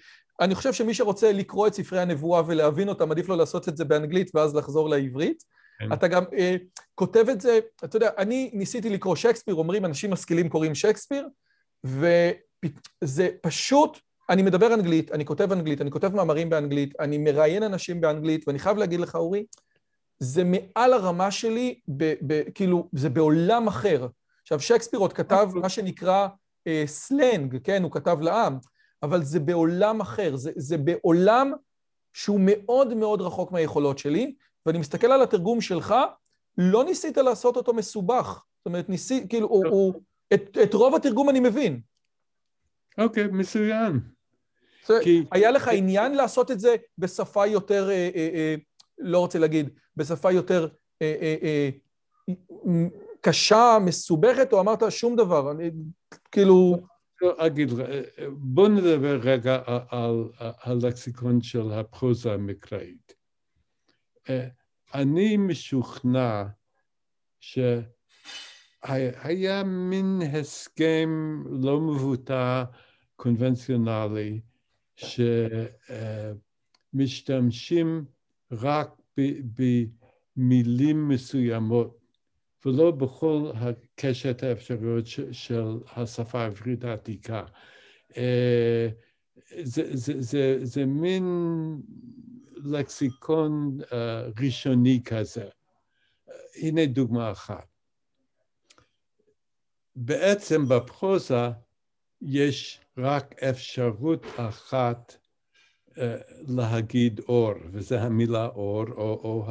אני חושב שמי שרוצה לקרוא את ספרי הנבואה ולהבין אותם, עדיף לו לעשות את זה באנגלית ואז לחזור לעברית. כן. אתה גם אה, כותב את זה, אתה יודע, אני ניסיתי לקרוא שייקספיר, אומרים אנשים משכילים קוראים שייקספיר, וזה פשוט אני מדבר אנגלית, אני כותב אנגלית, אני כותב מאמרים באנגלית, אני מראיין אנשים באנגלית, ואני חייב להגיד לך, אורי, זה מעל הרמה שלי, ב, ב, כאילו, זה בעולם אחר. עכשיו, שייקספיר עוד כתב אוקיי. מה שנקרא סלנג, כן, הוא כתב לעם, אבל זה בעולם אחר, זה, זה בעולם שהוא מאוד מאוד רחוק מהיכולות שלי, ואני מסתכל על התרגום שלך, לא ניסית לעשות אותו מסובך. זאת אומרת, ניסית, כאילו, הוא, הוא, את, את רוב התרגום אני מבין. אוקיי, okay, מצוין. כי... היה לך עניין לעשות את זה בשפה יותר, אה, אה, לא רוצה להגיד, בשפה יותר אה, אה, אה, קשה, מסובכת, או אמרת שום דבר? אני כאילו... לא, אגיד, בוא נדבר רגע על הלקסיקון של הפרוזה המקראית. אני משוכנע שהיה מין הסכם לא מבוטא קונבנציונלי, שמשתמשים רק במילים מסוימות, ולא בכל הקשת האפשרויות של השפה העברית העתיקה. אה, זה, זה, זה, זה מין לקסיקון uh, ראשוני כזה. הנה דוגמה אחת. בעצם בפרוזה יש רק אפשרות אחת להגיד אור, וזו המילה אור, או, או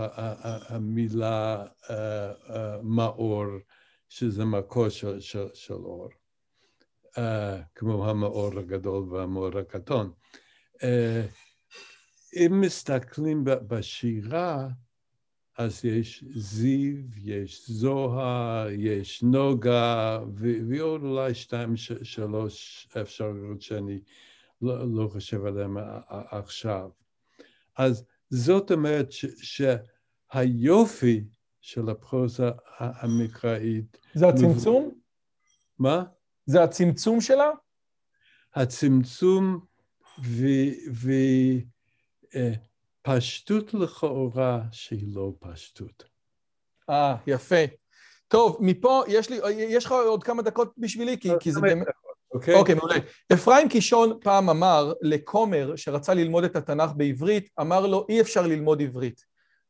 המילה uh, uh, מאור, שזה מקור של, של, של אור, כמו המאור הגדול והמאור הקטון. אם מסתכלים בשירה, אז יש זיו, יש זוהר, יש נוגה, ועוד אולי שתיים, שלוש אפשרויות שאני לא, לא חושב עליהן עכשיו. אז זאת אומרת ש, שהיופי של הפרוזה המקראית... זה הצמצום? מה? זה הצמצום שלה? הצמצום ו... ו אה, פשטות לכאורה שהיא לא פשטות. אה, יפה. טוב, מפה יש לי, יש לך עוד כמה דקות בשבילי, כי, כי זה באמת... אוקיי. אוקיי, מעולה. אפרים קישון פעם אמר לכומר שרצה ללמוד את התנ"ך בעברית, אמר לו, אי אפשר ללמוד עברית.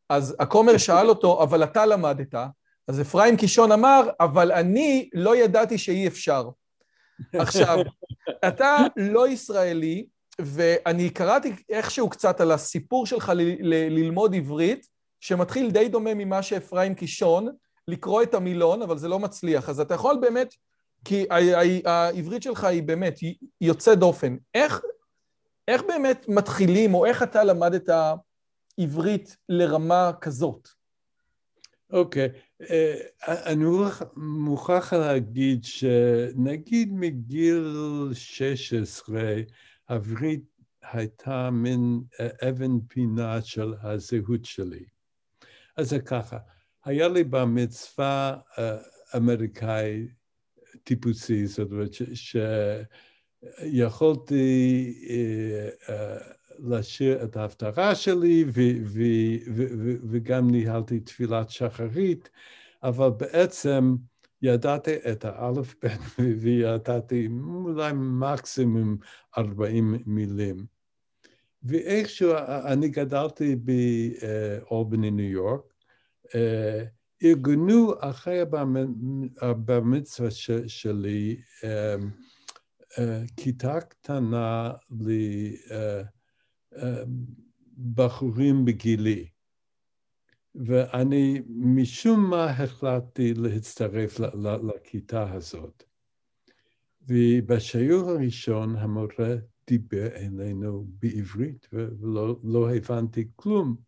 אז הכומר שאל אותו, אבל אתה למדת, אז אפרים קישון אמר, אבל אני לא ידעתי שאי אפשר. עכשיו, אתה לא ישראלי, ואני קראתי איכשהו קצת על הסיפור שלך ל- ל- ללמוד עברית, שמתחיל די דומה ממה שאפרים קישון, לקרוא את המילון, אבל זה לא מצליח. אז אתה יכול באמת, כי העברית שלך היא באמת היא יוצא דופן. איך, איך באמת מתחילים, או איך אתה למדת עברית לרמה כזאת? אוקיי, okay. uh, אני מוכרח להגיד שנגיד מגיל 16, הברית הייתה מין אבן פינה של הזהות שלי. אז זה ככה, היה לי במצווה אמריקאי טיפוסי, זאת אומרת שיכולתי לשיר את ההפטרה שלי וגם ניהלתי תפילת שחרית, אבל בעצם ידעתי את האלף-בית וידעתי אולי מקסימום 40 מילים. ואיכשהו, אני גדלתי באולבני, ניו יורק, ארגנו אחרי הבר מצווה שלי כיתה קטנה לבחורים בגילי. ואני משום מה החלטתי להצטרף לכיתה הזאת. ובשיעור הראשון המורה דיבר אלינו בעברית ולא לא הבנתי כלום.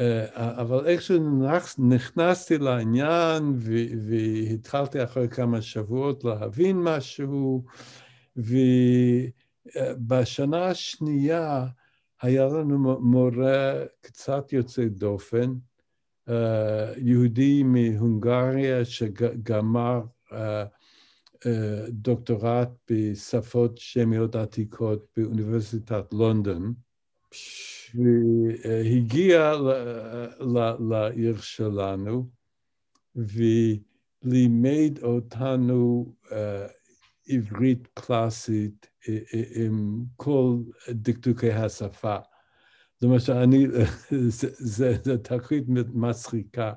אה, אבל איכשהו נכנסתי לעניין והתחלתי אחרי כמה שבועות להבין משהו, ובשנה השנייה היה לנו מורה קצת יוצא דופן, אה, יהודי מהונגריה שגמר אה, אה, דוקטורט בשפות שמיות עתיקות באוניברסיטת לונדון, והגיע לעיר שלנו ולימד אותנו עברית קלאסית עם כל דקדוקי השפה. אומרת שאני, זו תקרית מצחיקה.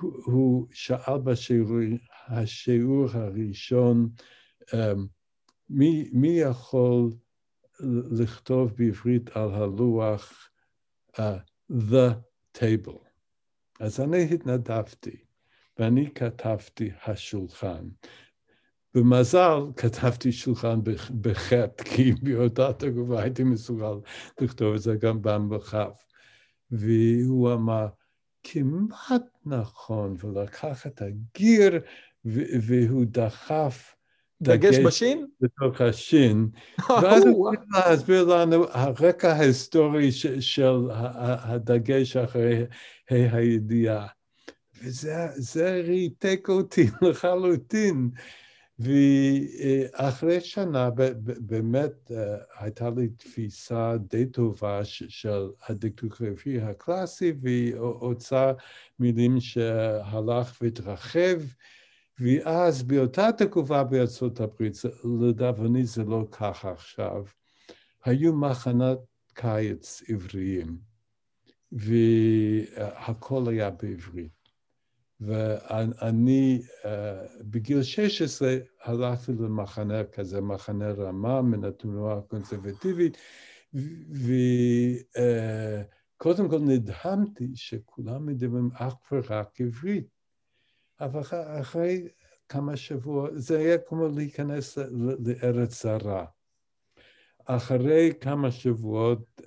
הוא שאל בשיעור השיעור הראשון, מי, מי יכול לכתוב בעברית על הלוח uh, The Table? אז אני התנדבתי, ואני כתבתי השולחן. במזל כתבתי שולחן בחטא, כי באותה תגובה הייתי מסוגל לכתוב את זה גם במרחב. והוא אמר, כמעט נכון, ולקח את הגיר והוא דחף דגש בשין? בתוך השין. ואז צריך להסביר לנו הרקע ההיסטורי של הדגש אחרי הידיעה. וזה ריתק אותי לחלוטין. ואחרי שנה באמת הייתה לי תפיסה די טובה של הדקדוק הרפואי הקלאסי, והיא הוצאה מילים שהלך והתרחב. ואז באותה תקופה בארצות הברית, לדאבוני זה לא ככה עכשיו, היו מחנות קיץ עבריים, והכל היה בעברית. ואני בגיל 16 הלכתי למחנה כזה, מחנה רמה מן התנועה הקונסרבטיבית, וקודם כל נדהמתי שכולם מדברים אך ורק עברית. אבל אחרי כמה שבועות, זה היה כמו להיכנס לארץ זרה. אחרי כמה שבועות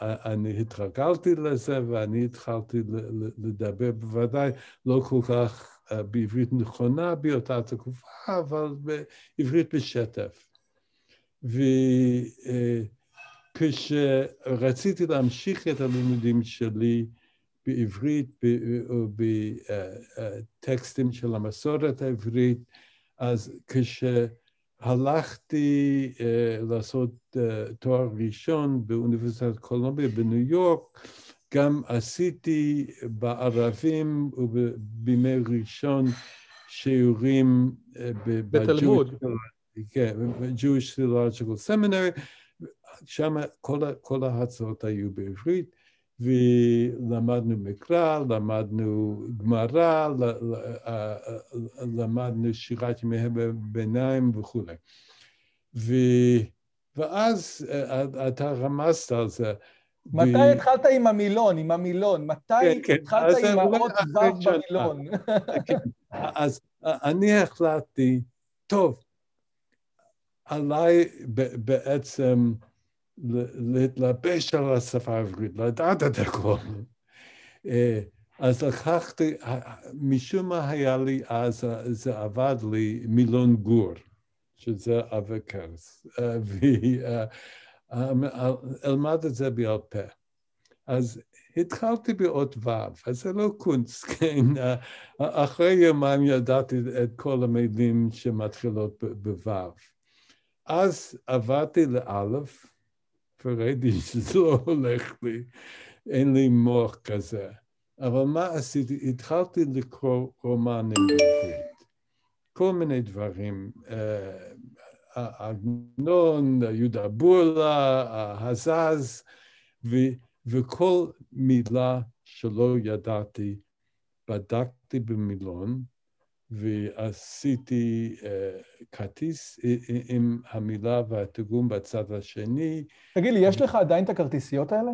אני התרגלתי לזה ואני התחלתי לדבר, בוודאי לא כל כך בעברית נכונה באותה תקופה, אבל בעברית בשטף. וכשרציתי להמשיך את הלימודים שלי, בעברית או בטקסטים של המסורת העברית, אז כשהלכתי לעשות תואר ראשון באוניברסיטת קולומביה בניו יורק, גם עשיתי בערבים ובימי ראשון שיעורים בתלמוד. כן, ב-Jewish Theological Seminary, שם כל, כל ההצעות היו בעברית. ולמדנו מקרא, למדנו גמרא, למדנו שירת ימי הביניים וכולי. ואז אתה רמזת על זה. מתי התחלת עם המילון, עם המילון? מתי כן, כן. התחלת עם האות ו' במילון? כן. אז אני החלטתי, טוב, עליי בעצם להתלבש על השפה העברית, לדעת את הכל. אה, אז לקחתי, משום מה היה לי אז, זה עבד לי מילון גור, שזה אבקרס, אה, ואלמד את זה בעל פה. אז התחלתי באות ו', אז זה לא קונץ, כן? אחרי יומיים ידעתי את כל המילים שמתחילות בו'. אז עברתי לאלף, וראיתי שזה לא הולך לי, אין לי מוח כזה. אבל מה עשיתי? התחלתי לקרוא רומנים בעברית. כל מיני דברים. עגנון, יהודה בורלה, הזז, וכל מילה שלא ידעתי, בדקתי במילון, ועשיתי uh, כרטיס עם המילה והתרגום בצד השני. תגיד לי, יש לך עדיין את הכרטיסיות האלה?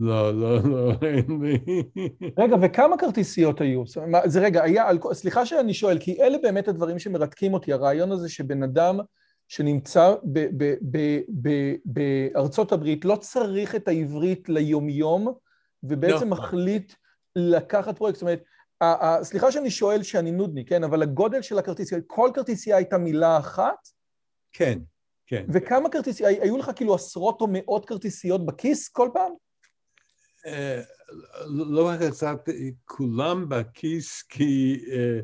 לא, לא, לא, אין לי. רגע, וכמה כרטיסיות היו? זה רגע, היה, סליחה שאני שואל, כי אלה באמת הדברים שמרתקים אותי, הרעיון הזה שבן אדם שנמצא בארצות הברית לא צריך את העברית ליומיום, ובעצם לא. מחליט לקחת פרויקט. זאת אומרת, סליחה שאני שואל שאני נודני, כן? אבל הגודל של הכרטיסייה, כל כרטיסייה הייתה מילה אחת? כן, כן. וכמה כרטיסיות, היו לך כאילו עשרות או מאות כרטיסיות בכיס כל פעם? אה, לא החזרתי כולם בכיס, כי אה,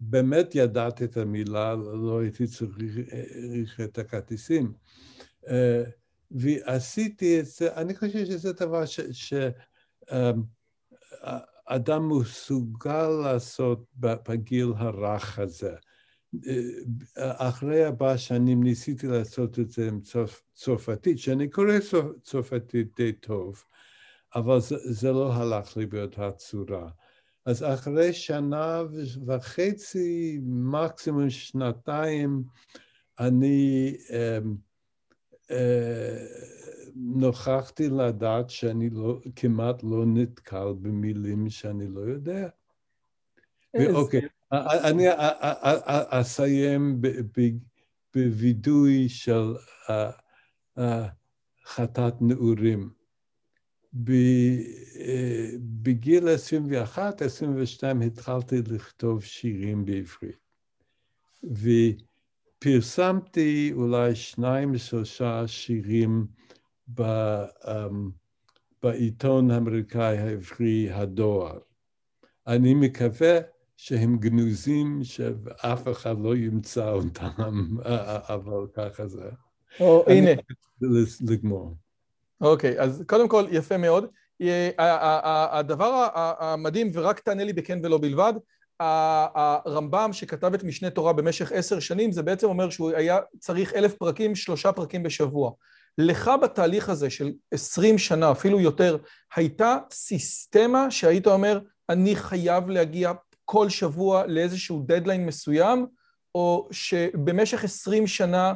כשבאמת ידעתי את המילה, לא הייתי צריך את הכרטיסים. אה, ועשיתי את זה, אני חושב שזה דבר ש... אדם מסוגל לעשות בגיל הרך הזה. אחרי ארבע שנים ניסיתי לעשות את זה עם צרפתית, שאני קורא צרפתית די טוב, אבל זה, זה לא הלך לי באותה צורה. אז אחרי שנה וחצי, מקסימום שנתיים, אני אה, אה, נוכחתי לדעת שאני לא, כמעט לא נתקל במילים שאני לא יודע. אוקיי, אני אסיים בווידוי של חטאת נעורים. בגיל 21, 22 התחלתי לכתוב שירים בעברית. ופרסמתי אולי שניים, שלושה שירים ב, um, בעיתון האמריקאי העברי, הדואר. אני מקווה שהם גנוזים, שאף אחד לא ימצא אותם, אבל ככה זה. או, הנה. לגמור. אוקיי, אז קודם כל, יפה מאוד. הדבר המדהים, ורק תענה לי בכן ולא בלבד, הרמב"ם שכתב את משנה תורה במשך עשר שנים, זה בעצם אומר שהוא היה צריך אלף פרקים, שלושה פרקים בשבוע. לך בתהליך הזה של עשרים שנה, אפילו יותר, הייתה סיסטמה שהיית אומר, אני חייב להגיע כל שבוע לאיזשהו דדליין מסוים, או שבמשך עשרים שנה,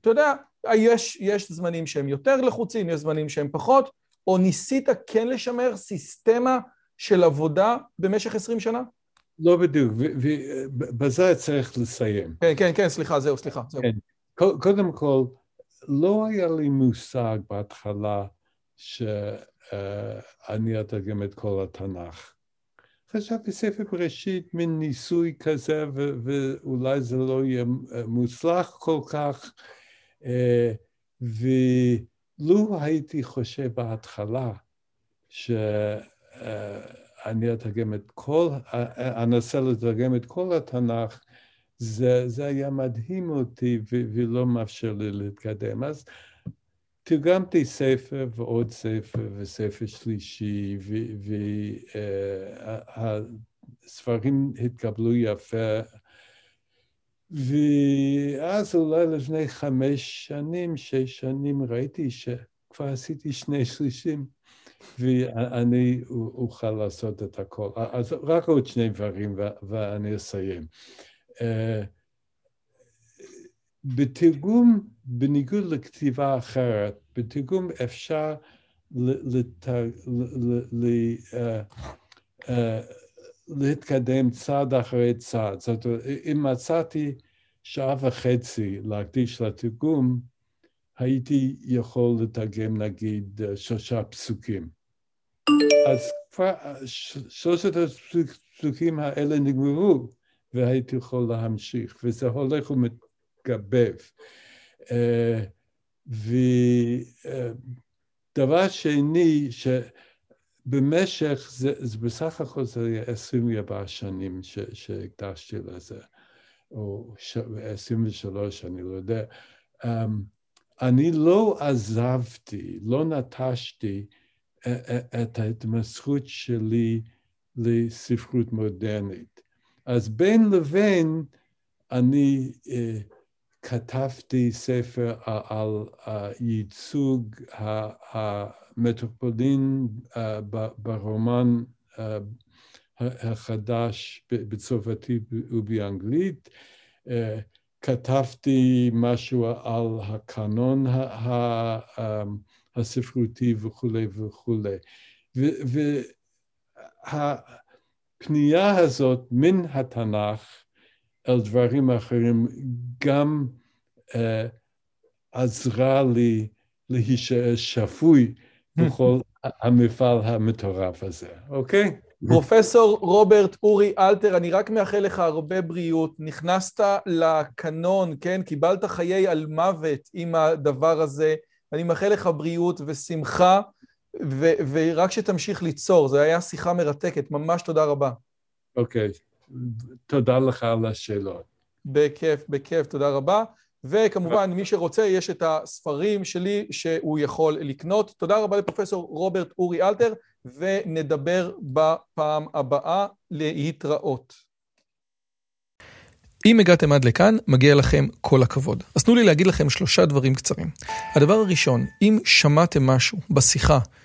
אתה יודע, יש, יש זמנים שהם יותר לחוצים, יש זמנים שהם פחות, או ניסית כן לשמר סיסטמה של עבודה במשך עשרים שנה? לא בדיוק, ובזה צריך לסיים. כן, כן, כן, סליחה, זהו, סליחה. זהו. כן. קודם כל, לא היה לי מושג בהתחלה שאני אתרגם את כל התנ"ך. חשבתי ספר בראשית, מין ניסוי כזה, ואולי זה לא יהיה מוצלח כל כך. אה, ולו הייתי חושב בהתחלה שאני אתרגם את כל, אנסה לתרגם את כל התנ"ך, זה, זה היה מדהים אותי ולא מאפשר לי להתקדם. אז תרגמתי ספר ועוד ספר וספר שלישי, והספרים התקבלו יפה. ואז אולי לפני חמש שנים, שש שנים, ראיתי שכבר עשיתי שני שלישים, ואני אוכל לעשות את הכל. אז רק עוד שני דברים ואני אסיים. אה, בתרגום, בניגוד לכתיבה אחרת, בתרגום אפשר אה, אה, להתקדם צעד אחרי צעד. זאת אומרת, אם מצאתי שעה וחצי להקדיש לתרגום, הייתי יכול לתרגם נגיד שלושה פסוקים. אז כבר שלושת הפסוקים האלה נגמרו, והייתי יכול להמשיך, וזה הולך ומתגבב. אה, ודבר שני, שבמשך, זה, זה בסך הכל זה היה 24 שנים שהקדשתי לזה, או 23, אני לא יודע. אמ, אני לא עזבתי, לא נטשתי אה, אה, את ההתמסכות שלי לספרות מודרנית. אז בין לבין אני אה, כתבתי ספר על הייצוג המטרופולין אה, ברומן אה, החדש בצרפתית ובאנגלית. אה, כתבתי משהו על הקנון הספרותי וכולי וכולי. והפנייה הזאת מן התנ"ך אל דברים אחרים גם uh, עזרה לי להישאר שפוי בכל המפעל המטורף הזה, אוקיי? פרופסור רוברט אורי אלתר, אני רק מאחל לך הרבה בריאות. נכנסת לקנון, כן? קיבלת חיי על מוות עם הדבר הזה. אני מאחל לך בריאות ושמחה, ורק שתמשיך ליצור. זו הייתה שיחה מרתקת, ממש תודה רבה. אוקיי, תודה לך על השאלות. בכיף, בכיף, תודה רבה. וכמובן, מי שרוצה, יש את הספרים שלי שהוא יכול לקנות. תודה רבה לפרופסור רוברט אורי אלתר, ונדבר בפעם הבאה להתראות. אם הגעתם עד לכאן, מגיע לכם כל הכבוד. אז תנו לי להגיד לכם שלושה דברים קצרים. הדבר הראשון, אם שמעתם משהו בשיחה